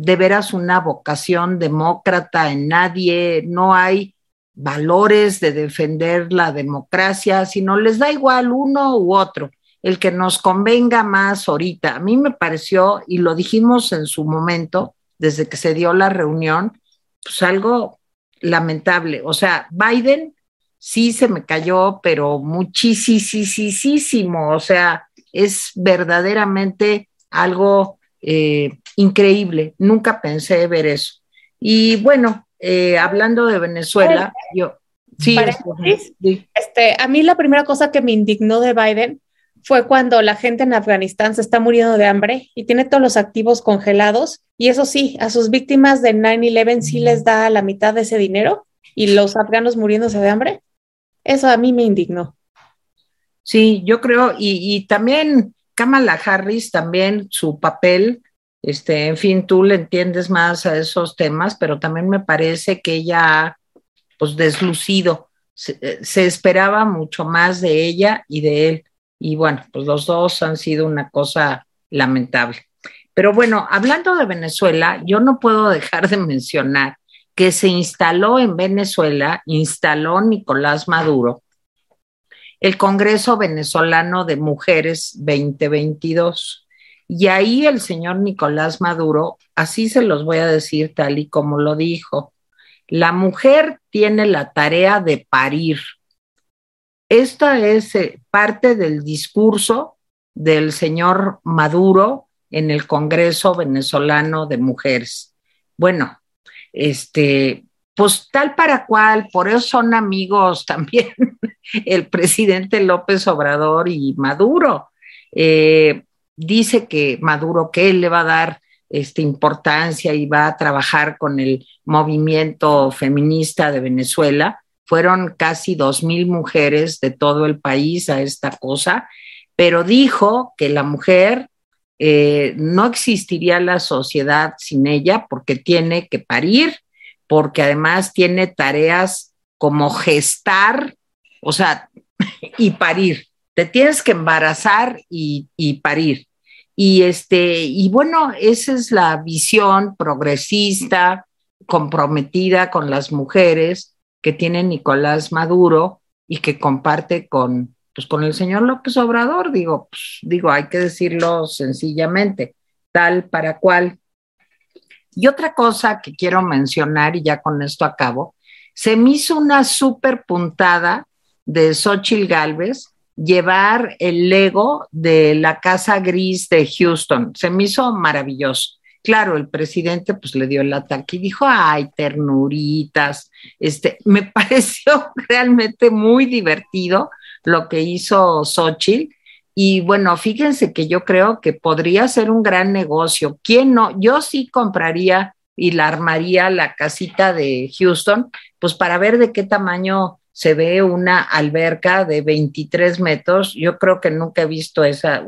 de veras una vocación demócrata en nadie, no hay valores de defender la democracia, sino les da igual uno u otro, el que nos convenga más ahorita. A mí me pareció, y lo dijimos en su momento, desde que se dio la reunión, pues algo lamentable. O sea, Biden sí se me cayó, pero muchísimo. O sea, es verdaderamente algo eh, increíble. Nunca pensé ver eso. Y bueno, eh, hablando de Venezuela, yo... Sí, este, a mí la primera cosa que me indignó de Biden fue cuando la gente en Afganistán se está muriendo de hambre y tiene todos los activos congelados. Y eso sí, a sus víctimas de 9-11 sí les da la mitad de ese dinero y los afganos muriéndose de hambre. Eso a mí me indignó. Sí, yo creo, y, y también Kamala Harris, también su papel este, en fin, tú le entiendes más a esos temas, pero también me parece que ella ha pues deslucido. Se, se, esperaba mucho más de ella y de él. Y bueno, pues los dos han sido una cosa lamentable. Pero bueno, hablando de Venezuela, yo no puedo dejar de mencionar que se instaló en Venezuela, instaló Nicolás Maduro, el Congreso Venezolano de Mujeres 2022 y ahí el señor Nicolás Maduro, así se los voy a decir tal y como lo dijo, la mujer tiene la tarea de parir. Esta es eh, parte del discurso del señor Maduro en el Congreso Venezolano de Mujeres. Bueno, este, pues tal para cual, por eso son amigos también el presidente López Obrador y Maduro. Eh, dice que Maduro que él le va a dar esta importancia y va a trabajar con el movimiento feminista de Venezuela. Fueron casi dos mil mujeres de todo el país a esta cosa, pero dijo que la mujer eh, no existiría la sociedad sin ella porque tiene que parir, porque además tiene tareas como gestar, o sea, y parir. Te tienes que embarazar y, y parir. Y, este, y bueno, esa es la visión progresista, comprometida con las mujeres que tiene Nicolás Maduro y que comparte con, pues, con el señor López Obrador. Digo, pues, digo, hay que decirlo sencillamente, tal para cual. Y otra cosa que quiero mencionar, y ya con esto acabo, se me hizo una súper puntada de Xochitl Galvez llevar el Lego de la Casa Gris de Houston. Se me hizo maravilloso. Claro, el presidente pues le dio el ataque y dijo, ay, ternuritas. Este, me pareció realmente muy divertido lo que hizo Xochitl. Y bueno, fíjense que yo creo que podría ser un gran negocio. ¿Quién no? Yo sí compraría y la armaría la casita de Houston, pues para ver de qué tamaño se ve una alberca de 23 metros. Yo creo que nunca he visto esa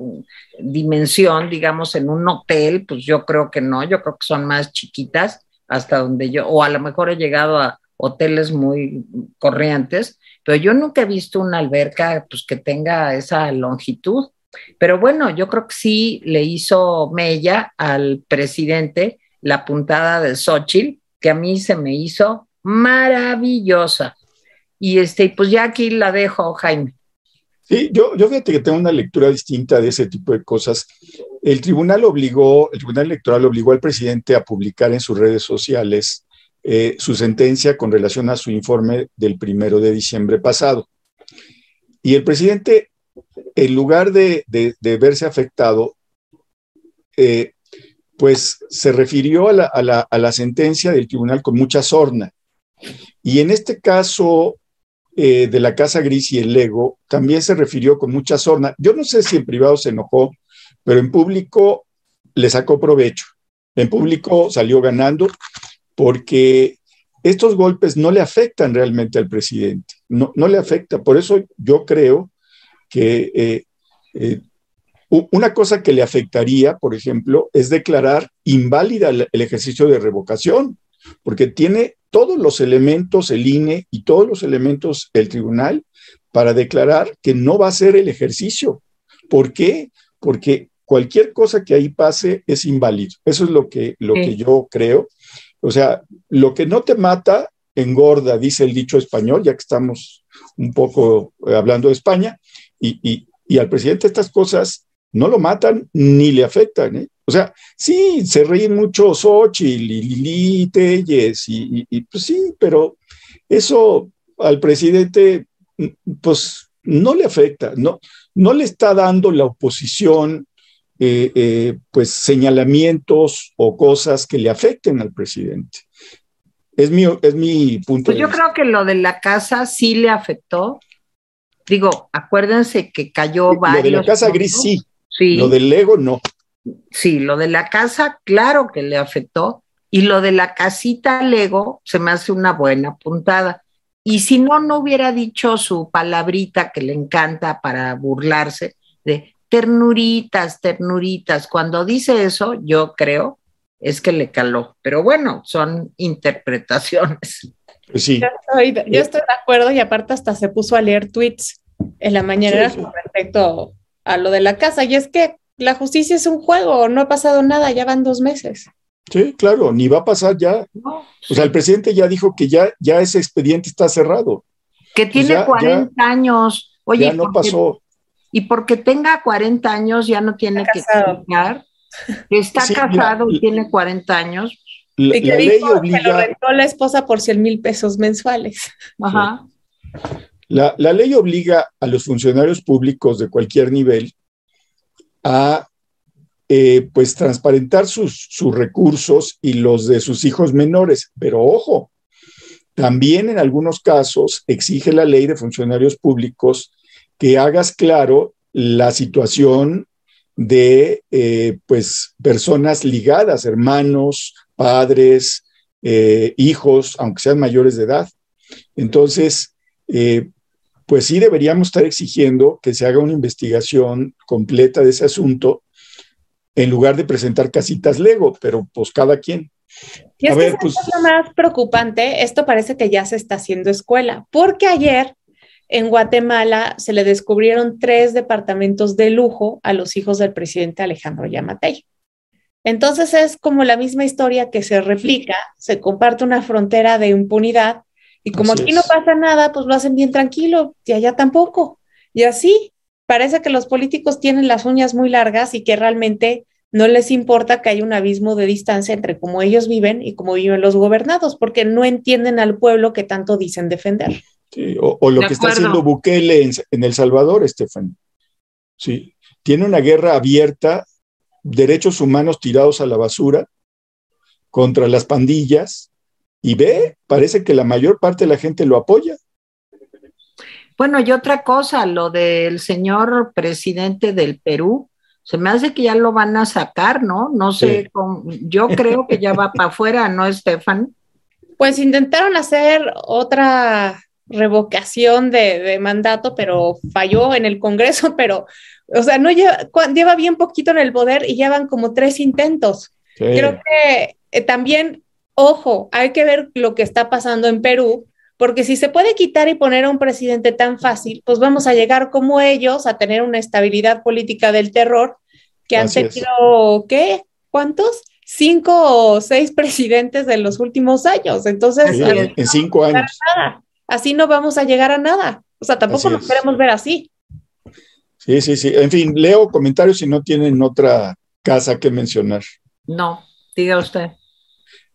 dimensión, digamos, en un hotel, pues yo creo que no, yo creo que son más chiquitas hasta donde yo, o a lo mejor he llegado a hoteles muy corrientes, pero yo nunca he visto una alberca pues que tenga esa longitud. Pero bueno, yo creo que sí le hizo mella al presidente la puntada de Xochitl, que a mí se me hizo maravillosa. Y este, pues ya aquí la dejo, Jaime. Sí, yo, yo fíjate que tengo una lectura distinta de ese tipo de cosas. El tribunal obligó, el tribunal electoral obligó al presidente a publicar en sus redes sociales eh, su sentencia con relación a su informe del primero de diciembre pasado. Y el presidente, en lugar de, verse afectado, eh, pues se refirió a la, sentencia del tribunal con mucha sorna. Y en este caso, eh, de la Casa Gris y el Lego también se refirió con mucha sorna. Yo no sé si en privado se enojó, pero en público le sacó provecho. En público salió ganando porque estos golpes no le afectan realmente al presidente, no, no le afecta. Por eso yo creo que eh, una cosa que le afectaría, por ejemplo, es declarar inválida el, ejercicio de revocación, porque tiene todos los elementos el INE y todos los elementos el tribunal para declarar que no va a ser el ejercicio. ¿Por qué? Porque cualquier cosa que ahí pase es inválido. Eso es lo que, lo que yo creo. O sea, lo que no te mata, engorda, dice el dicho español, ya que estamos un poco eh, hablando de España, y, y al presidente estas cosas no lo matan ni le afectan. ¿eh? O sea, sí, se ríen mucho Xochitl y Lili Telles, y, pues sí, pero eso al presidente, pues no le afecta, no, no le está dando la oposición eh, eh, pues señalamientos o cosas que le afecten al presidente. Es mi, es mi punto pues yo creo que lo de la casa sí le afectó. Digo, acuérdense que cayó varios. Lo de la casa gris sí, lo del Lego no. Sí, lo de la casa, claro que le afectó. Y lo de la casita Lego se me hace una buena puntada. Y si no, no hubiera dicho su palabrita que le encanta para burlarse de ternuritas, ternuritas. Cuando dice eso, yo creo es que le caló. Pero bueno, son interpretaciones. Pues sí. Yo estoy, yo estoy, de acuerdo y aparte hasta se puso a leer tweets en la mañana respecto a lo de la casa. Y es que la justicia es un juego, no ha pasado nada, ya van dos meses. Sí, claro, ni va a pasar ya. O sea, el presidente ya dijo que ya, ya ese expediente está cerrado. Que pues tiene 40 años. Oye, ya no pasó. Y porque tenga 40 años ya no tiene que explicar que está casado y tiene 40 años. La, y que ley obliga... que lo rentó la esposa por 100 mil pesos mensuales. Ajá. La, ley obliga a los funcionarios públicos de cualquier nivel a eh, pues transparentar sus, sus, recursos y los de sus hijos menores. Pero ojo, también en algunos casos exige la ley de funcionarios públicos que hagas claro la situación de eh, pues personas ligadas, hermanos, padres, eh, hijos, aunque sean mayores de edad. Entonces, pues sí deberíamos estar exigiendo que se haga una investigación completa de ese asunto en lugar de presentar casitas Lego, pero pues cada quien. Y es que pues, lo más preocupante, esto parece que ya se está haciendo escuela, porque ayer en Guatemala se le descubrieron tres departamentos de lujo a los hijos del presidente Alejandro Yamatei. Entonces es como la misma historia que se replica, se comparte una frontera de impunidad y como aquí no pasa nada, pues lo hacen bien tranquilo y allá tampoco. Y así parece que los políticos tienen las uñas muy largas y que realmente no les importa que haya un abismo de distancia entre cómo ellos viven y cómo viven los gobernados, porque no entienden al pueblo que tanto dicen defender. O, lo que está haciendo Bukele en, El Salvador, Estefan. Sí, tiene una guerra abierta, derechos humanos tirados a la basura contra las pandillas, y ve, parece que la mayor parte de la gente lo apoya. Bueno, y otra cosa, lo del señor presidente del Perú, se me hace que ya lo van a sacar, ¿no? No sé, yo creo que ya va para afuera, ¿no, Estefan? Pues intentaron hacer otra revocación de, mandato, pero falló en el Congreso, pero, o sea, no lleva, lleva bien poquito en el poder y llevan como tres intentos. Creo que eh, también ojo, hay que ver lo que está pasando en Perú, porque si se puede quitar y poner a un presidente tan fácil, pues vamos a llegar como ellos a tener una estabilidad política del terror que han tenido, ¿qué? ¿Cuántos? Cinco o seis presidentes de los últimos años. Entonces, en cinco años. Así no vamos a llegar a nada. O sea, tampoco nos queremos ver así. Sí, sí, sí. En fin, leo comentarios si no tienen otra casa que mencionar. No, diga usted.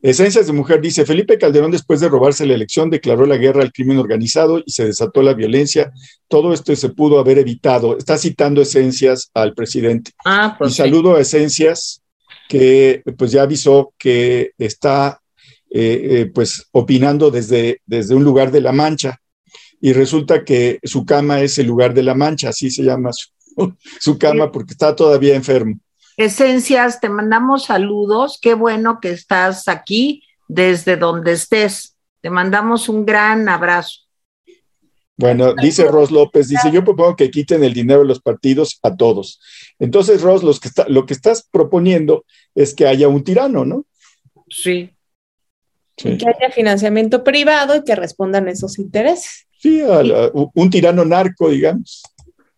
Esencias de Mujer dice, Felipe Calderón después de robarse la elección declaró la guerra al crimen organizado y se desató la violencia. Todo esto se pudo haber evitado. Está citando Esencias al presidente. Ah, pues y saludo a Esencias que pues ya avisó que está eh, eh, pues opinando desde, desde un lugar de la mancha y resulta que su cama es el lugar de la mancha, así se llama su cama porque está todavía enfermo. Esencias, te mandamos saludos. Qué bueno que estás aquí desde donde estés. Te mandamos un gran abrazo. Bueno, dice Ross López, dice, yo propongo que quiten el dinero de los partidos a todos. Entonces, Ross, los que está, lo que estás proponiendo es que haya un tirano, ¿no? Sí. Sí. Que haya financiamiento privado y que respondan esos intereses. Sí, un tirano narco, digamos.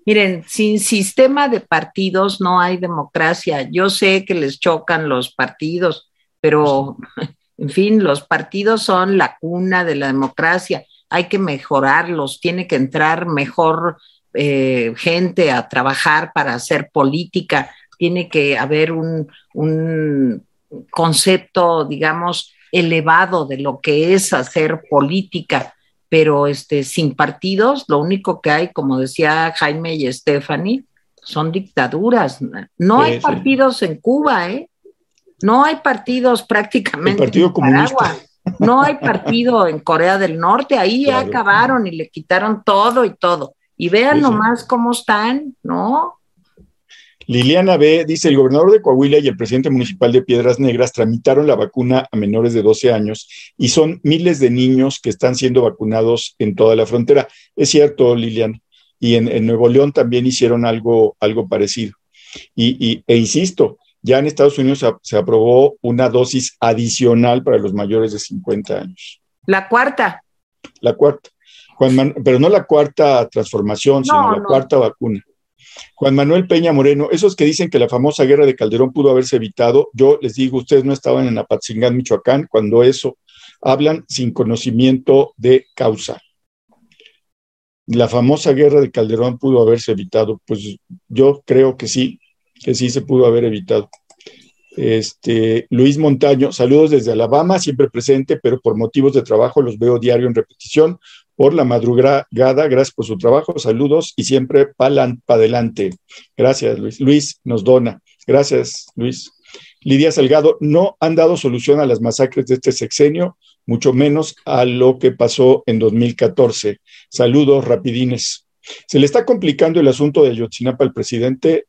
Miren, sin sistema de partidos no hay democracia. Yo sé que les chocan los partidos, pero, en fin, los partidos son la cuna de la democracia hay que mejorarlos, tiene que entrar mejor eh, gente a trabajar para hacer política, tiene que haber un, un concepto, digamos, elevado de lo que es hacer política, pero este, sin partidos, lo único que hay, como decía Jaime y Stephanie, son dictaduras. No hay partidos en Cuba, ¿eh? No hay partidos prácticamente. El Partido Comunista. No hay partido en Corea del Norte, ahí ya acabaron y le quitaron todo y todo. Y vean nomás cómo están, ¿no? Liliana B. dice, el gobernador de Coahuila y el presidente municipal de Piedras Negras tramitaron la vacuna a menores de 12 años y son miles de niños que están siendo vacunados en toda la frontera. Es cierto, Liliana. Y en, Nuevo León también hicieron algo, algo parecido. Y, e insisto, ya en Estados Unidos se, aprobó una dosis adicional para los mayores de 50 años. La cuarta. La cuarta. pero no la cuarta transformación, sino la cuarta vacuna. Juan Manuel Peña Moreno, esos que dicen que la famosa guerra de Calderón pudo haberse evitado, yo les digo, ustedes no estaban en Apatzingán, Michoacán, cuando eso hablan sin conocimiento de causa. La famosa guerra de Calderón pudo haberse evitado, pues yo creo que sí, que sí se pudo haber evitado. Este, Luis Montaño, saludos desde Alabama, siempre presente, pero por motivos de trabajo los veo diario en repetición. Por la madrugada, gracias por su trabajo, saludos y siempre para adelante. Gracias, Luis. Luis nos dona. Gracias, Luis. Lidia Salgado, no han dado solución a las masacres de este sexenio, mucho menos a lo que pasó en 2014. Saludos, rapidines. Se le está complicando el asunto de Ayotzinapa al presidente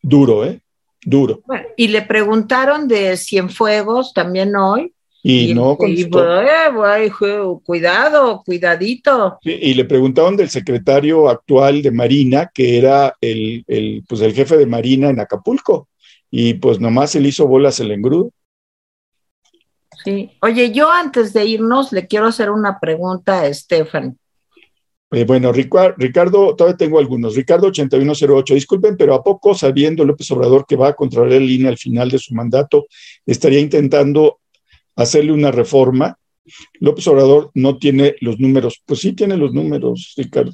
duro, ¿eh? Duro. y le preguntaron de Cienfuegos también hoy. Y, no contestó. Eh, cuidado, cuidadito. y le preguntaron del secretario actual de Marina, que era el, el, pues el jefe de Marina en Acapulco, y pues nomás se le hizo bolas el engrudo. Sí. Oye, yo antes de irnos le quiero hacer una pregunta a Estefan. Eh, bueno, Ricardo, todavía tengo algunos. Ricardo 8108, disculpen, pero ¿a poco sabiendo López Obrador que va a controlar la línea al final de su mandato, estaría intentando hacerle una reforma? López Obrador no tiene los números. Pues sí tiene los números, Ricardo.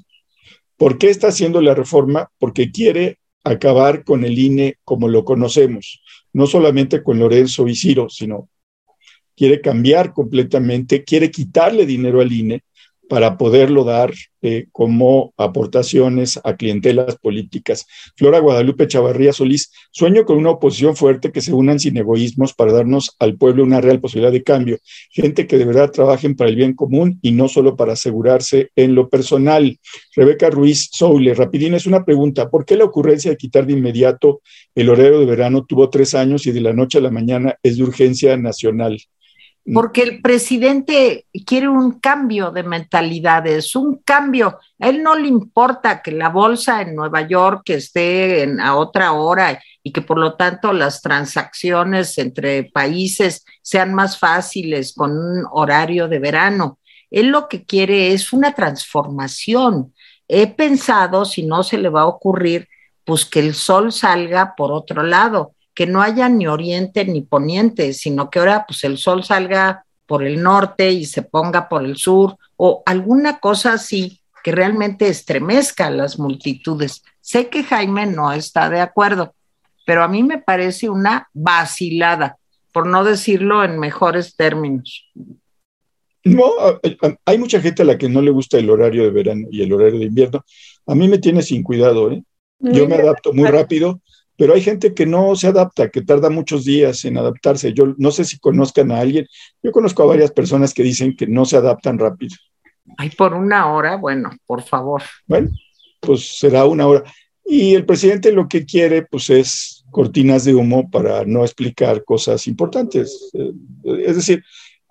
¿Por qué está haciendo la reforma? Porque quiere acabar con el INE como lo conocemos, no solamente con Lorenzo y Ciro, sino quiere cambiar completamente, quiere quitarle dinero al INE para poderlo dar eh, como aportaciones a clientelas políticas. Flora Guadalupe Chavarría Solís, sueño con una oposición fuerte que se unan sin egoísmos para darnos al pueblo una real posibilidad de cambio, gente que de verdad trabajen para el bien común y no solo para asegurarse en lo personal. Rebeca Ruiz Soule, rapidín es una pregunta, ¿por qué la ocurrencia de quitar de inmediato el horario de verano tuvo tres años y de la noche a la mañana es de urgencia nacional? Porque el presidente quiere un cambio de mentalidades, un cambio. A él no le importa que la bolsa en Nueva York esté en, a otra hora y que por lo tanto las transacciones entre países sean más fáciles con un horario de verano. Él lo que quiere es una transformación. He pensado, si no se le va a ocurrir, pues que el sol salga por otro lado que no haya ni oriente ni poniente, sino que ahora pues el sol salga por el norte y se ponga por el sur o alguna cosa así que realmente estremezca a las multitudes. Sé que Jaime no está de acuerdo, pero a mí me parece una vacilada, por no decirlo en mejores términos. No, hay mucha gente a la que no le gusta el horario de verano y el horario de invierno. A mí me tiene sin cuidado, ¿eh? Yo me adapto muy rápido pero hay gente que no se adapta, que tarda muchos días en adaptarse. Yo no sé si conozcan a alguien, yo conozco a varias personas que dicen que no se adaptan rápido. Ay, por una hora, bueno, por favor. Bueno, pues será una hora. Y el presidente lo que quiere, pues es cortinas de humo para no explicar cosas importantes. Eh, es decir,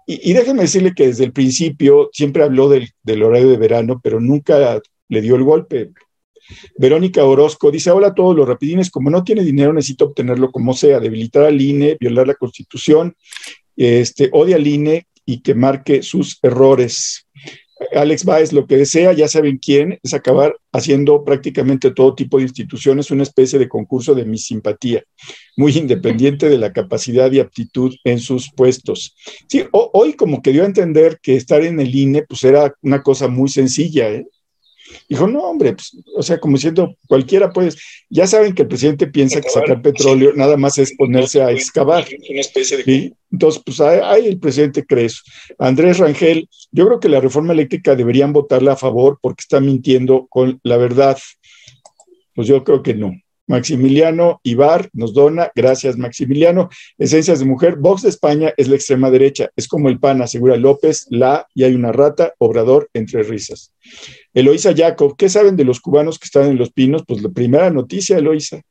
y, déjenme decirle que desde el principio siempre habló del, del horario de verano, pero nunca le dio el golpe. Verónica Orozco dice, hola a todos los rapidines, como no tiene dinero necesita obtenerlo como sea, debilitar al INE, violar la constitución, este, odia al INE y que marque sus errores. Alex Baez lo que desea, ya saben quién, es acabar haciendo prácticamente todo tipo de instituciones una especie de concurso de mi simpatía, muy independiente de la capacidad y aptitud en sus puestos. Sí, hoy como que dio a entender que estar en el INE pues era una cosa muy sencilla, ¿eh? Dijo, no, hombre, pues, o sea, como diciendo, cualquiera puede, ya saben que el presidente piensa que sacar petróleo nada más es ponerse a excavar. Entonces, pues ahí el presidente cree eso. Andrés Rangel, yo creo que la reforma eléctrica deberían votarla a favor porque está mintiendo con la verdad. Pues yo creo que no. Maximiliano Ibar nos dona, gracias Maximiliano. Esencias de mujer, Vox de España es la extrema derecha, es como el PAN, asegura López, la y hay una rata, Obrador, entre risas. Eloisa Jacob, ¿qué saben de los cubanos que están en Los Pinos? Pues la primera noticia, Eloisa.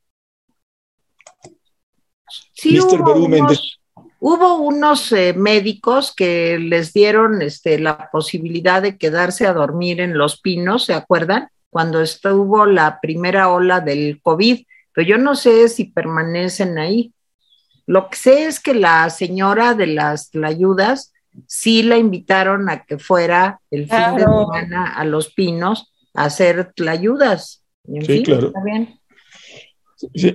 Sí, hubo unos, hubo unos eh, médicos que les dieron este, la posibilidad de quedarse a dormir en Los Pinos, ¿se acuerdan? Cuando estuvo la primera ola del COVID pero yo no sé si permanecen ahí. Lo que sé es que la señora de las ayudas sí la invitaron a que fuera el fin de semana a Los Pinos a hacer tlayudas. sí, claro. Está bien.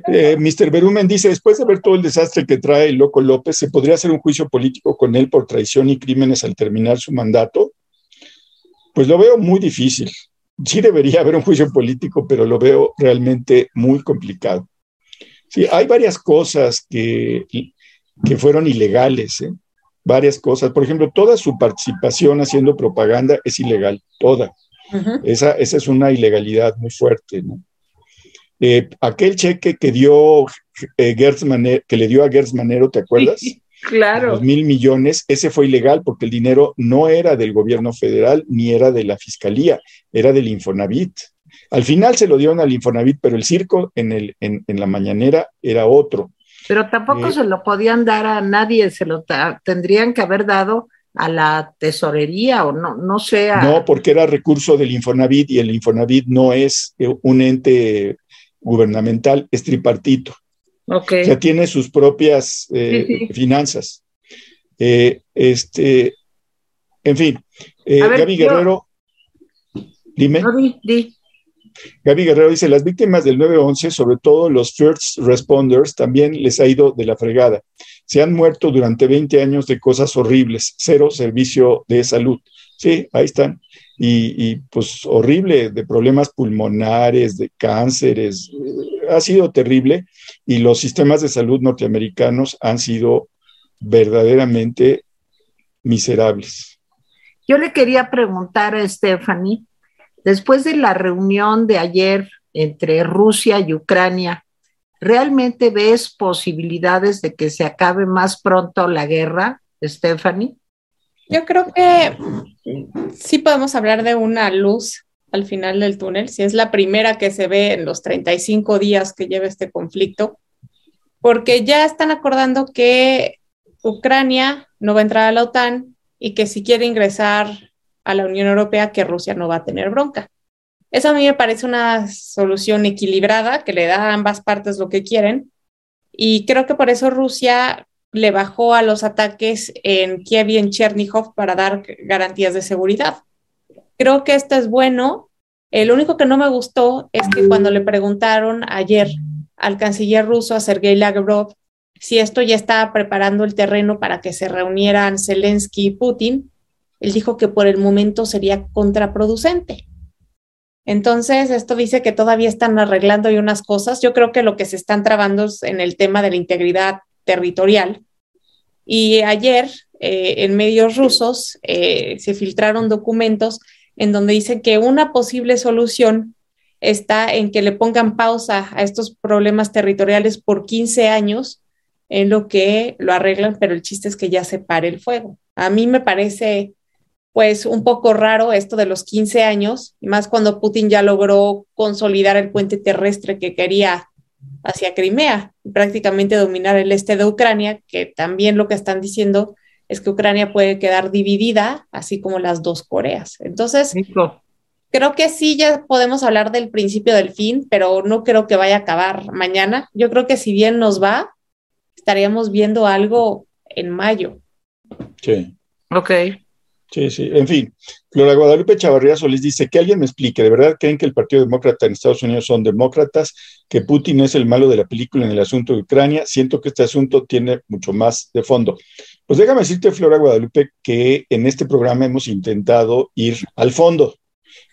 Eh, Mr. Berumen dice, después de ver todo el desastre que trae el loco López, ¿se podría hacer un juicio político con él por traición y crímenes al terminar su mandato? Pues lo veo muy difícil sí debería haber un juicio político, pero lo veo realmente muy complicado. Sí, hay varias cosas que, que fueron ilegales, ¿eh? varias cosas. Por ejemplo, toda su participación haciendo propaganda es ilegal, toda. esa, esa, es una ilegalidad muy fuerte. ¿no? Eh, aquel cheque que dio eh, Gertz Manero, que le dio a Gertz Manero, ¿te acuerdas? Claro. Los mil millones, ese fue ilegal porque el dinero no era del gobierno federal ni era de la fiscalía, era del Infonavit. Al final se lo dieron al Infonavit, pero el circo en, el, en, la mañanera era otro. Pero tampoco eh, se lo podían dar a nadie, se lo tendrían que haber dado a la tesorería o no, no sé. No, porque era recurso del Infonavit y el Infonavit no es eh, un ente gubernamental, es tripartito. Okay. O sea, tiene sus propias eh, finanzas. Eh, este, en fin, eh, Gaby Guerrero, dime. Gaby Guerrero dice, las víctimas del 9-11, sobre todo los first responders, también les ha ido de la fregada. Se han muerto durante 20 años de cosas horribles, cero servicio de salud. Sí, ahí están. Y, y pues horrible, de problemas pulmonares, de cánceres, ha sido terrible y los sistemas de salud norteamericanos han sido verdaderamente miserables. Yo le quería preguntar a Stephanie, después de la reunión de ayer entre Rusia y Ucrania, ¿realmente ves posibilidades de que se acabe más pronto la guerra, Stephanie? Yo creo que sí podemos hablar de una luz al final del túnel, si es la primera que se ve en los 35 días que lleva este conflicto, porque ya están acordando que Ucrania no va a entrar a la OTAN y que si quiere ingresar a la Unión Europea, que Rusia no va a tener bronca. Eso a mí me parece una solución equilibrada que le da a ambas partes lo que quieren. Y creo que por eso Rusia le bajó a los ataques en Kiev y en Chernihiv para dar garantías de seguridad creo que esto es bueno. El único que no me gustó es que cuando le preguntaron ayer al canciller ruso, a Sergei Lavrov, si esto ya estaba preparando el terreno para que se reunieran Zelensky y Putin, él dijo que por el momento sería contraproducente. Entonces, esto dice que todavía están arreglando y unas cosas. Yo creo que lo que se están trabando es en el tema de la integridad territorial. Y ayer, eh, en medios rusos, eh, se filtraron documentos en donde dice que una posible solución está en que le pongan pausa a estos problemas territoriales por 15 años, en lo que lo arreglan, pero el chiste es que ya se pare el fuego. A mí me parece pues un poco raro esto de los 15 años, y más cuando Putin ya logró consolidar el puente terrestre que quería hacia Crimea y prácticamente dominar el este de Ucrania, que también lo que están diciendo es que Ucrania puede quedar dividida, así como las dos Coreas. Entonces, creo que sí ya podemos hablar del principio del fin, pero no creo que vaya a acabar mañana. Yo creo que si bien nos va, estaríamos viendo algo en mayo. Sí. Ok. Sí, sí. En fin, Flora Guadalupe Chavarría Solís dice que alguien me explique, ¿de verdad creen que el Partido Demócrata en Estados Unidos son demócratas? ¿Que Putin es el malo de la película en el asunto de Ucrania? Siento que este asunto tiene mucho más de fondo. Pues déjame decirte, Flora Guadalupe, que en este programa hemos intentado ir al fondo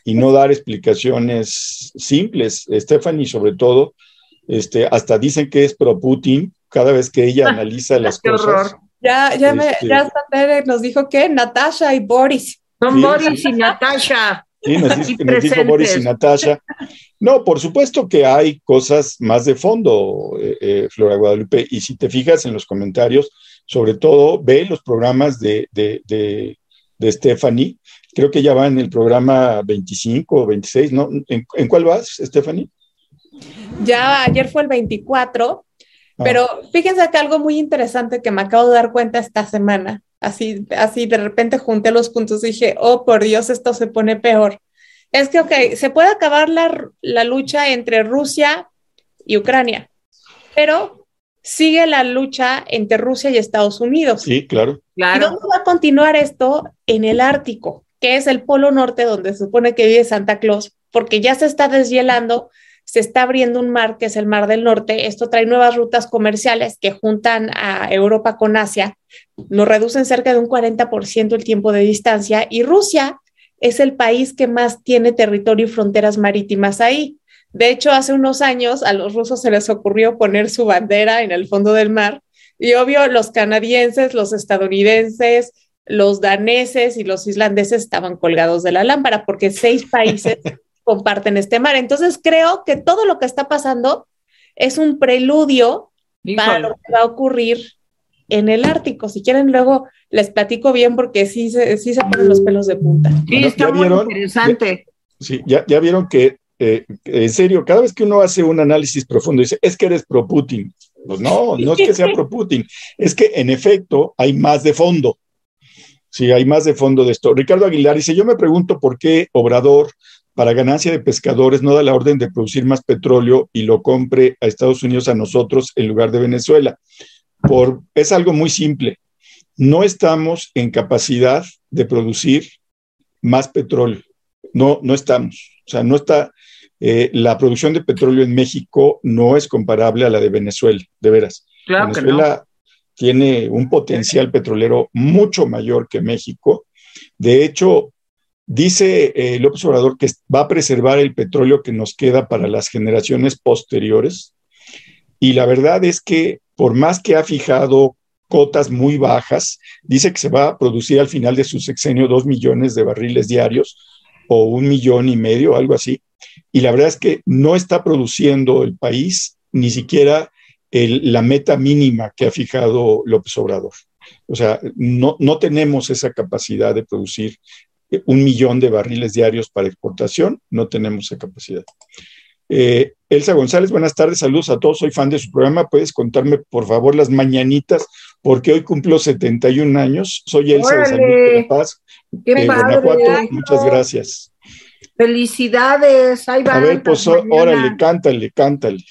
y no dar explicaciones simples. Stephanie, sobre todo, este, hasta dicen que es pro Putin cada vez que ella analiza las cosas. Ya, ya, me, este, ya nos dijo que Natasha y Boris. Son Boris y Natasha. Sí, nos, dijo, Boris y Natasha. No, por supuesto que hay cosas más de fondo, eh, eh, Flora Guadalupe, y si te fijas en los comentarios, sobre todo ve los programas de, de, de, de Stephanie, creo que ya va en el programa 25 o 26, ¿no? ¿En, ¿En, cuál vas, Stephanie? Ya ayer fue el 24 Ah. Pero fíjense que algo muy interesante que me acabo de dar cuenta esta semana, así, así de repente junté los puntos y dije, oh, por Dios, esto se pone peor. Es que, ok, se puede acabar la, la lucha entre Rusia y Ucrania, pero sigue la lucha entre Rusia y Estados Unidos. Sí, claro. ¿Y dónde va a continuar esto? En el Ártico, que es el polo norte donde se supone que vive Santa Claus, porque ya se está deshielando se está abriendo un mar que es el Mar del Norte. Esto trae nuevas rutas comerciales que juntan a Europa con Asia, nos reducen cerca de un 40% el tiempo de distancia y Rusia es el país que más tiene territorio y fronteras marítimas ahí. De hecho, hace unos años a los rusos se les ocurrió poner su bandera en el fondo del mar y obvio los canadienses, los estadounidenses, los daneses y los islandeses estaban colgados de la lámpara porque seis países comparten este mar. Entonces creo que todo lo que está pasando es un preludio para lo que va a ocurrir en el Ártico. Si quieren, luego les platico bien porque sí se, sí se ponen los pelos de punta. Sí, está muy interesante. sí, ya, ya vieron que, eh, en serio, cada vez que uno hace un análisis profundo, dice, es que eres pro Putin. Pues no, no es que sea pro Putin, es que en efecto hay más de fondo. Sí, hay más de fondo de esto. Ricardo Aguilar dice, yo me pregunto por qué Obrador para ganancia de pescadores no da la orden de producir más petróleo y lo compre a Estados Unidos a nosotros en lugar de Venezuela. Por, es algo muy simple. No estamos en capacidad de producir más petróleo. No, no estamos. O sea, no está. Eh, la producción de petróleo en México no es comparable a la de Venezuela, de veras. Venezuela tiene un potencial petrolero mucho mayor que México. De hecho, Dice eh, López Obrador que va a preservar el petróleo que nos queda para las generaciones posteriores. Y la verdad es que por más que ha fijado cotas muy bajas, dice que se va a producir al final de su sexenio dos millones de barriles diarios o un millón y medio, algo así. Y la verdad es que no está produciendo el país ni siquiera la meta mínima que ha fijado López Obrador. O sea, no, no tenemos esa capacidad de producir un millón de barriles diarios para exportación, no tenemos esa capacidad. Eh, Elsa González, buenas tardes, saludos a todos, soy fan de su programa, puedes contarme por favor las mañanitas, porque hoy cumplo 71 años, soy Elsa de San de la Paz, Qué Guanajuato, muchas gracias. Felicidades, ahí va. A ver, pues órale, cántale, cántale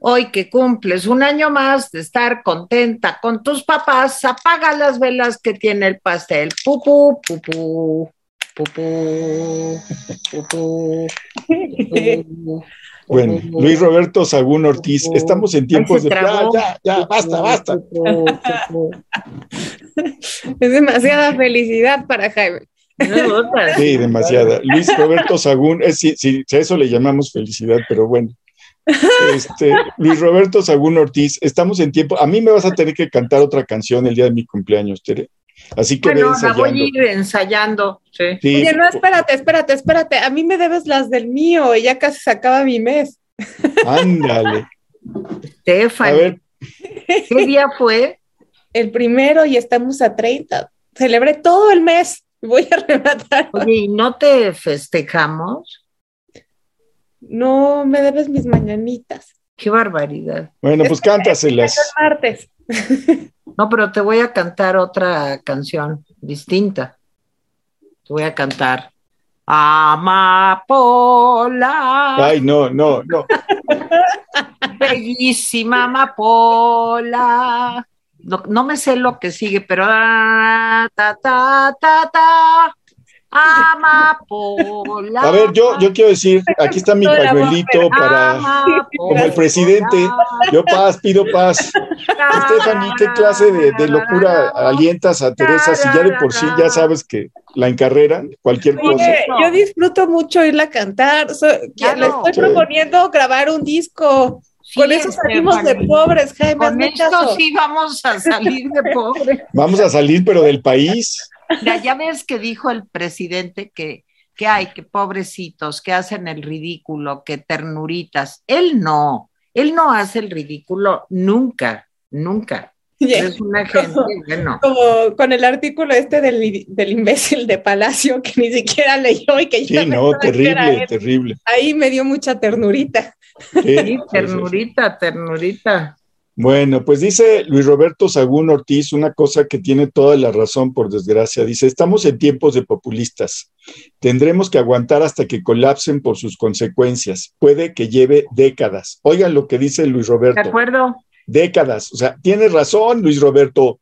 hoy que cumples un año más de estar contenta con tus papás, apaga las velas que tiene el pastel. Pupú, pupú, pupú, pupú, Bueno, Luis Roberto Sagún Ortiz, estamos en tiempos de... Ya, ya, ya, basta, basta. Es demasiada felicidad para Jaime. Sí, demasiada. Luis Roberto Sagún, es, si, si, a eso le llamamos felicidad, pero bueno. Este, Luis Roberto Sagún Ortiz, estamos en tiempo. A mí me vas a tener que cantar otra canción el día de mi cumpleaños, Tere. Así que bueno, la voy a ir ensayando. Sí. Oye, no, espérate, espérate, espérate. A mí me debes las del mío y ya casi se acaba mi mes. Ándale. Estefan. ¿Qué día fue? El primero y estamos a 30. Celebré todo el mes. Voy a rematar. Oye, ¿y no te festejamos? No me debes mis mañanitas. Qué barbaridad. Bueno, pues cántaselas. El martes. No, pero te voy a cantar otra canción distinta. Te voy a cantar Amapola. Ay, no, no, no. Bellísima amapola. No, me sé lo que sigue, pero ta, ta, ta, ta. Amapola. A ver, yo, yo quiero decir, aquí está mi pañuelito para, como el presidente, yo paz, pido paz. Stephanie, ¿qué clase de, locura alientas a Teresa si ya de por sí ya sabes que la encarreran, cualquier cosa? Yo disfruto mucho irla a cantar, le estoy proponiendo grabar un disco. Con eso salimos de pobres, Jaime. Con esto sí vamos a salir de pobres. Vamos a salir, pero del país. Ya, ves que dijo el presidente que, que hay, que pobrecitos, que hacen el ridículo, que ternuritas. Él no, él no hace el ridículo nunca, nunca. Es una gente, bueno. Como con el artículo este del, del, imbécil de Palacio que ni siquiera leyó y que Sí, no, terrible, terrible. Ahí me dio mucha ternurita. Sí, ternurita, ternurita. Bueno, pues dice Luis Roberto Sagún Ortiz una cosa que tiene toda la razón, por desgracia. Dice, estamos en tiempos de populistas. Tendremos que aguantar hasta que colapsen por sus consecuencias. Puede que lleve décadas. Oigan lo que dice Luis Roberto. De acuerdo. Décadas. O sea, tiene razón, Luis Roberto.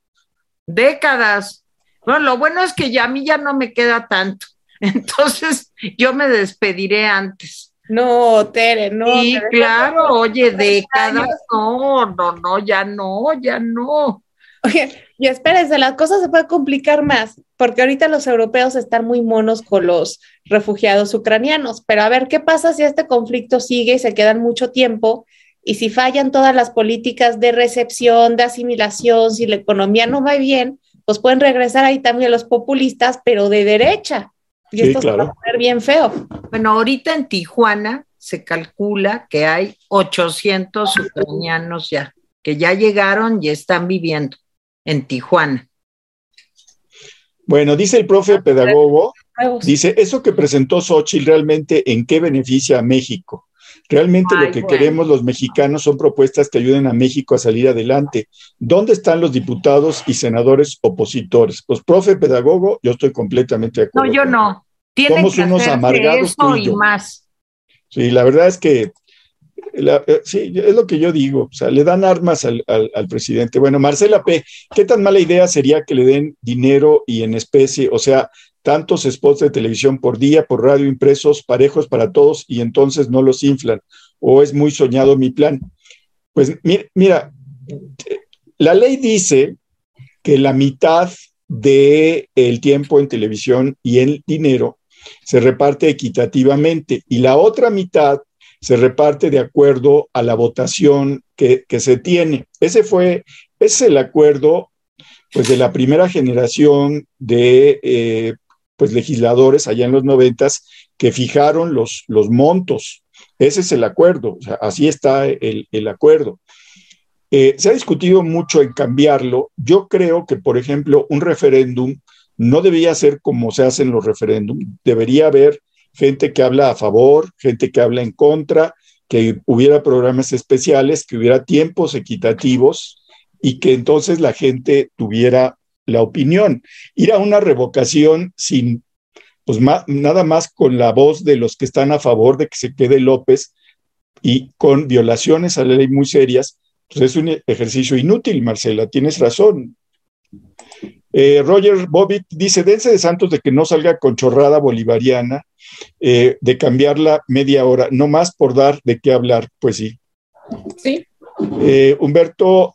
Décadas. Bueno, lo bueno es que ya a mí ya no me queda tanto. Entonces, yo me despediré antes. No, Tere, no. Sí, claro, oye, décadas, no, no, no, ya no, ya no. Oye, y espérense, las cosas se pueden complicar más, porque ahorita los europeos están muy monos con los refugiados ucranianos, pero a ver qué pasa si este conflicto sigue y se quedan mucho tiempo, y si fallan todas las políticas de recepción, de asimilación, si la economía no va bien, pues pueden regresar ahí también los populistas, pero de derecha. Y esto se va a poner bien feo. Bueno, ahorita en Tijuana se calcula que hay 800 ucranianos ya, que ya llegaron y están viviendo en Tijuana. Bueno, dice el profe pedagogo, dice, eso que presentó Xochitl realmente en qué beneficia a México. Realmente lo que queremos los mexicanos son propuestas que ayuden a México a salir adelante. ¿Dónde están los diputados y senadores opositores? Pues, profe pedagogo, yo estoy completamente de acuerdo. No, yo no. Somos unos amargados. Eso y, más. Sí, la verdad es que eh, sí, es lo que yo digo, o sea, le dan armas al, al, presidente. Bueno, Marcela P., ¿qué tan mala idea sería que le den dinero y en especie, o sea, tantos spots de televisión por día, por radio impresos, parejos para todos, y entonces no los inflan? ¿O es muy soñado mi plan? Pues mira, la ley dice que la mitad del el tiempo en televisión y en dinero se reparte equitativamente y la otra mitad se reparte de acuerdo a la votación que, se tiene. Ese fue, ese es el acuerdo pues de la primera generación de eh, pues legisladores allá en los noventas que fijaron los, los montos. Ese es el acuerdo, así está el, acuerdo. Eh, se ha discutido mucho en cambiarlo. Yo creo que, por ejemplo, un referéndum no debía ser como se hacen los referéndums. Debería haber gente que habla a favor, gente que habla en contra, que hubiera programas especiales, que hubiera tiempos equitativos y que entonces la gente tuviera la opinión. Ir a una revocación sin, pues nada más con la voz de los que están a favor de que se quede López y con violaciones a la ley muy serias, pues es un ejercicio inútil, Marcela, tienes razón. Eh, Roger Bobbitt dice, dense de santos de que no salga con chorrada bolivariana, eh, de cambiarla media hora, no más por dar de qué hablar, pues sí. Sí. Eh, Humberto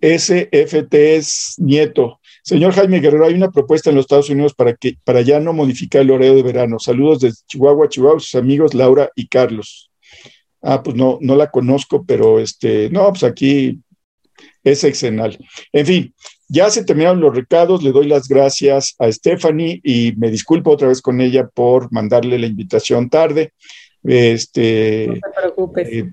SFT es nieto. Señor Jaime Guerrero, hay una propuesta en los Estados Unidos para que para ya no modificar el horario de verano. Saludos desde Chihuahua, Chihuahua, sus amigos Laura y Carlos. Ah, pues no, no la conozco, pero este, no, pues aquí es exenal. En fin, ya se terminaron los recados, le doy las gracias a Stephanie y me disculpo otra vez con ella por mandarle la invitación tarde. Este, no te preocupes. Eh,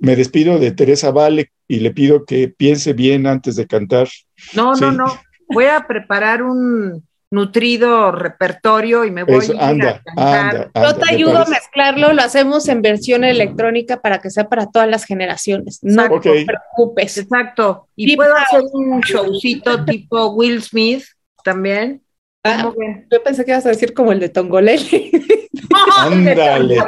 me despido de Teresa Vale y le pido que piense bien antes de cantar. No, no, no. Voy a preparar un nutrido repertorio y me voy a, anda, anda, Yo te ayudo a mezclarlo, lo hacemos en versión electrónica para que sea para todas las generaciones. No te preocupes. Exacto. Y puedo hacer un showcito tipo Will Smith también. Ah, yo pensé que ibas a decir como el de Tongolele. Ándale.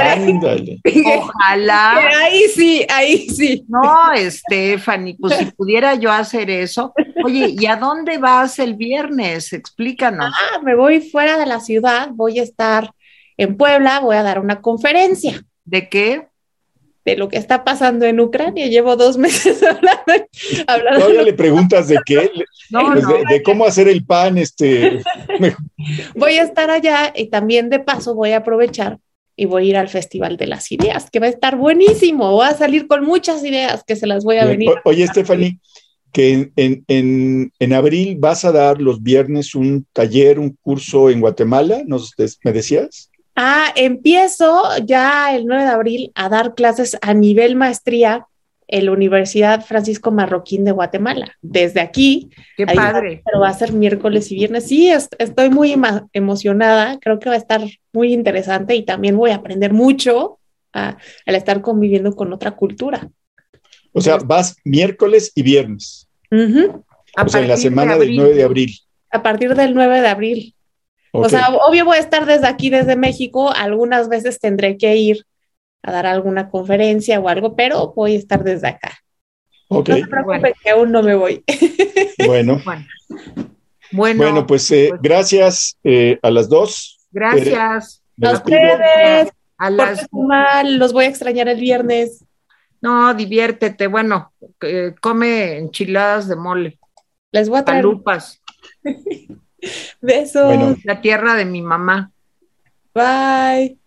Ándale. Ojalá. Ahí sí, ahí sí. No, Stephanie, pues si pudiera yo hacer eso. Oye, ¿y a dónde vas el viernes? Explícanos. Ah, me voy fuera de la ciudad, voy a estar en Puebla, voy a dar una conferencia. ¿De qué? De lo que está pasando en Ucrania. Llevo dos meses hablando. hablando Todavía le preguntas de qué, no, pues De, cómo hacer el pan. Este. voy a estar allá y también de paso voy a aprovechar y voy a ir al Festival de las Ideas, que va a estar buenísimo. Voy a salir con muchas ideas que se las voy a venir. oye, Stephanie, que en, en, en, abril vas a dar los viernes un taller, un curso en Guatemala, ¿nos, ¿me decías? Ah, empiezo ya el 9 de abril a dar clases a nivel maestría en la Universidad Francisco Marroquín de Guatemala. Desde aquí. Qué padre. Pero va a ser miércoles y viernes. Sí, estoy muy emocionada. Creo que va a estar muy interesante y también voy a aprender mucho al estar conviviendo con otra cultura. O sea, vas miércoles y viernes. O sea, en la semana del 9 de abril. A partir del 9 de abril. O sea, obvio voy a estar desde aquí, desde México, algunas veces tendré que ir a dar alguna conferencia o algo, pero voy a estar desde acá. Okay. No se preocupen que aún no me voy. Bueno. bueno. Bueno, pues, eh, pues gracias eh, a las dos. Gracias. a ustedes. A las... mal, los voy a extrañar el viernes. No, diviértete. Bueno, eh, come enchiladas de mole. Les voy a traer. Palupas. Besos. La tierra de mi mamá. Bye.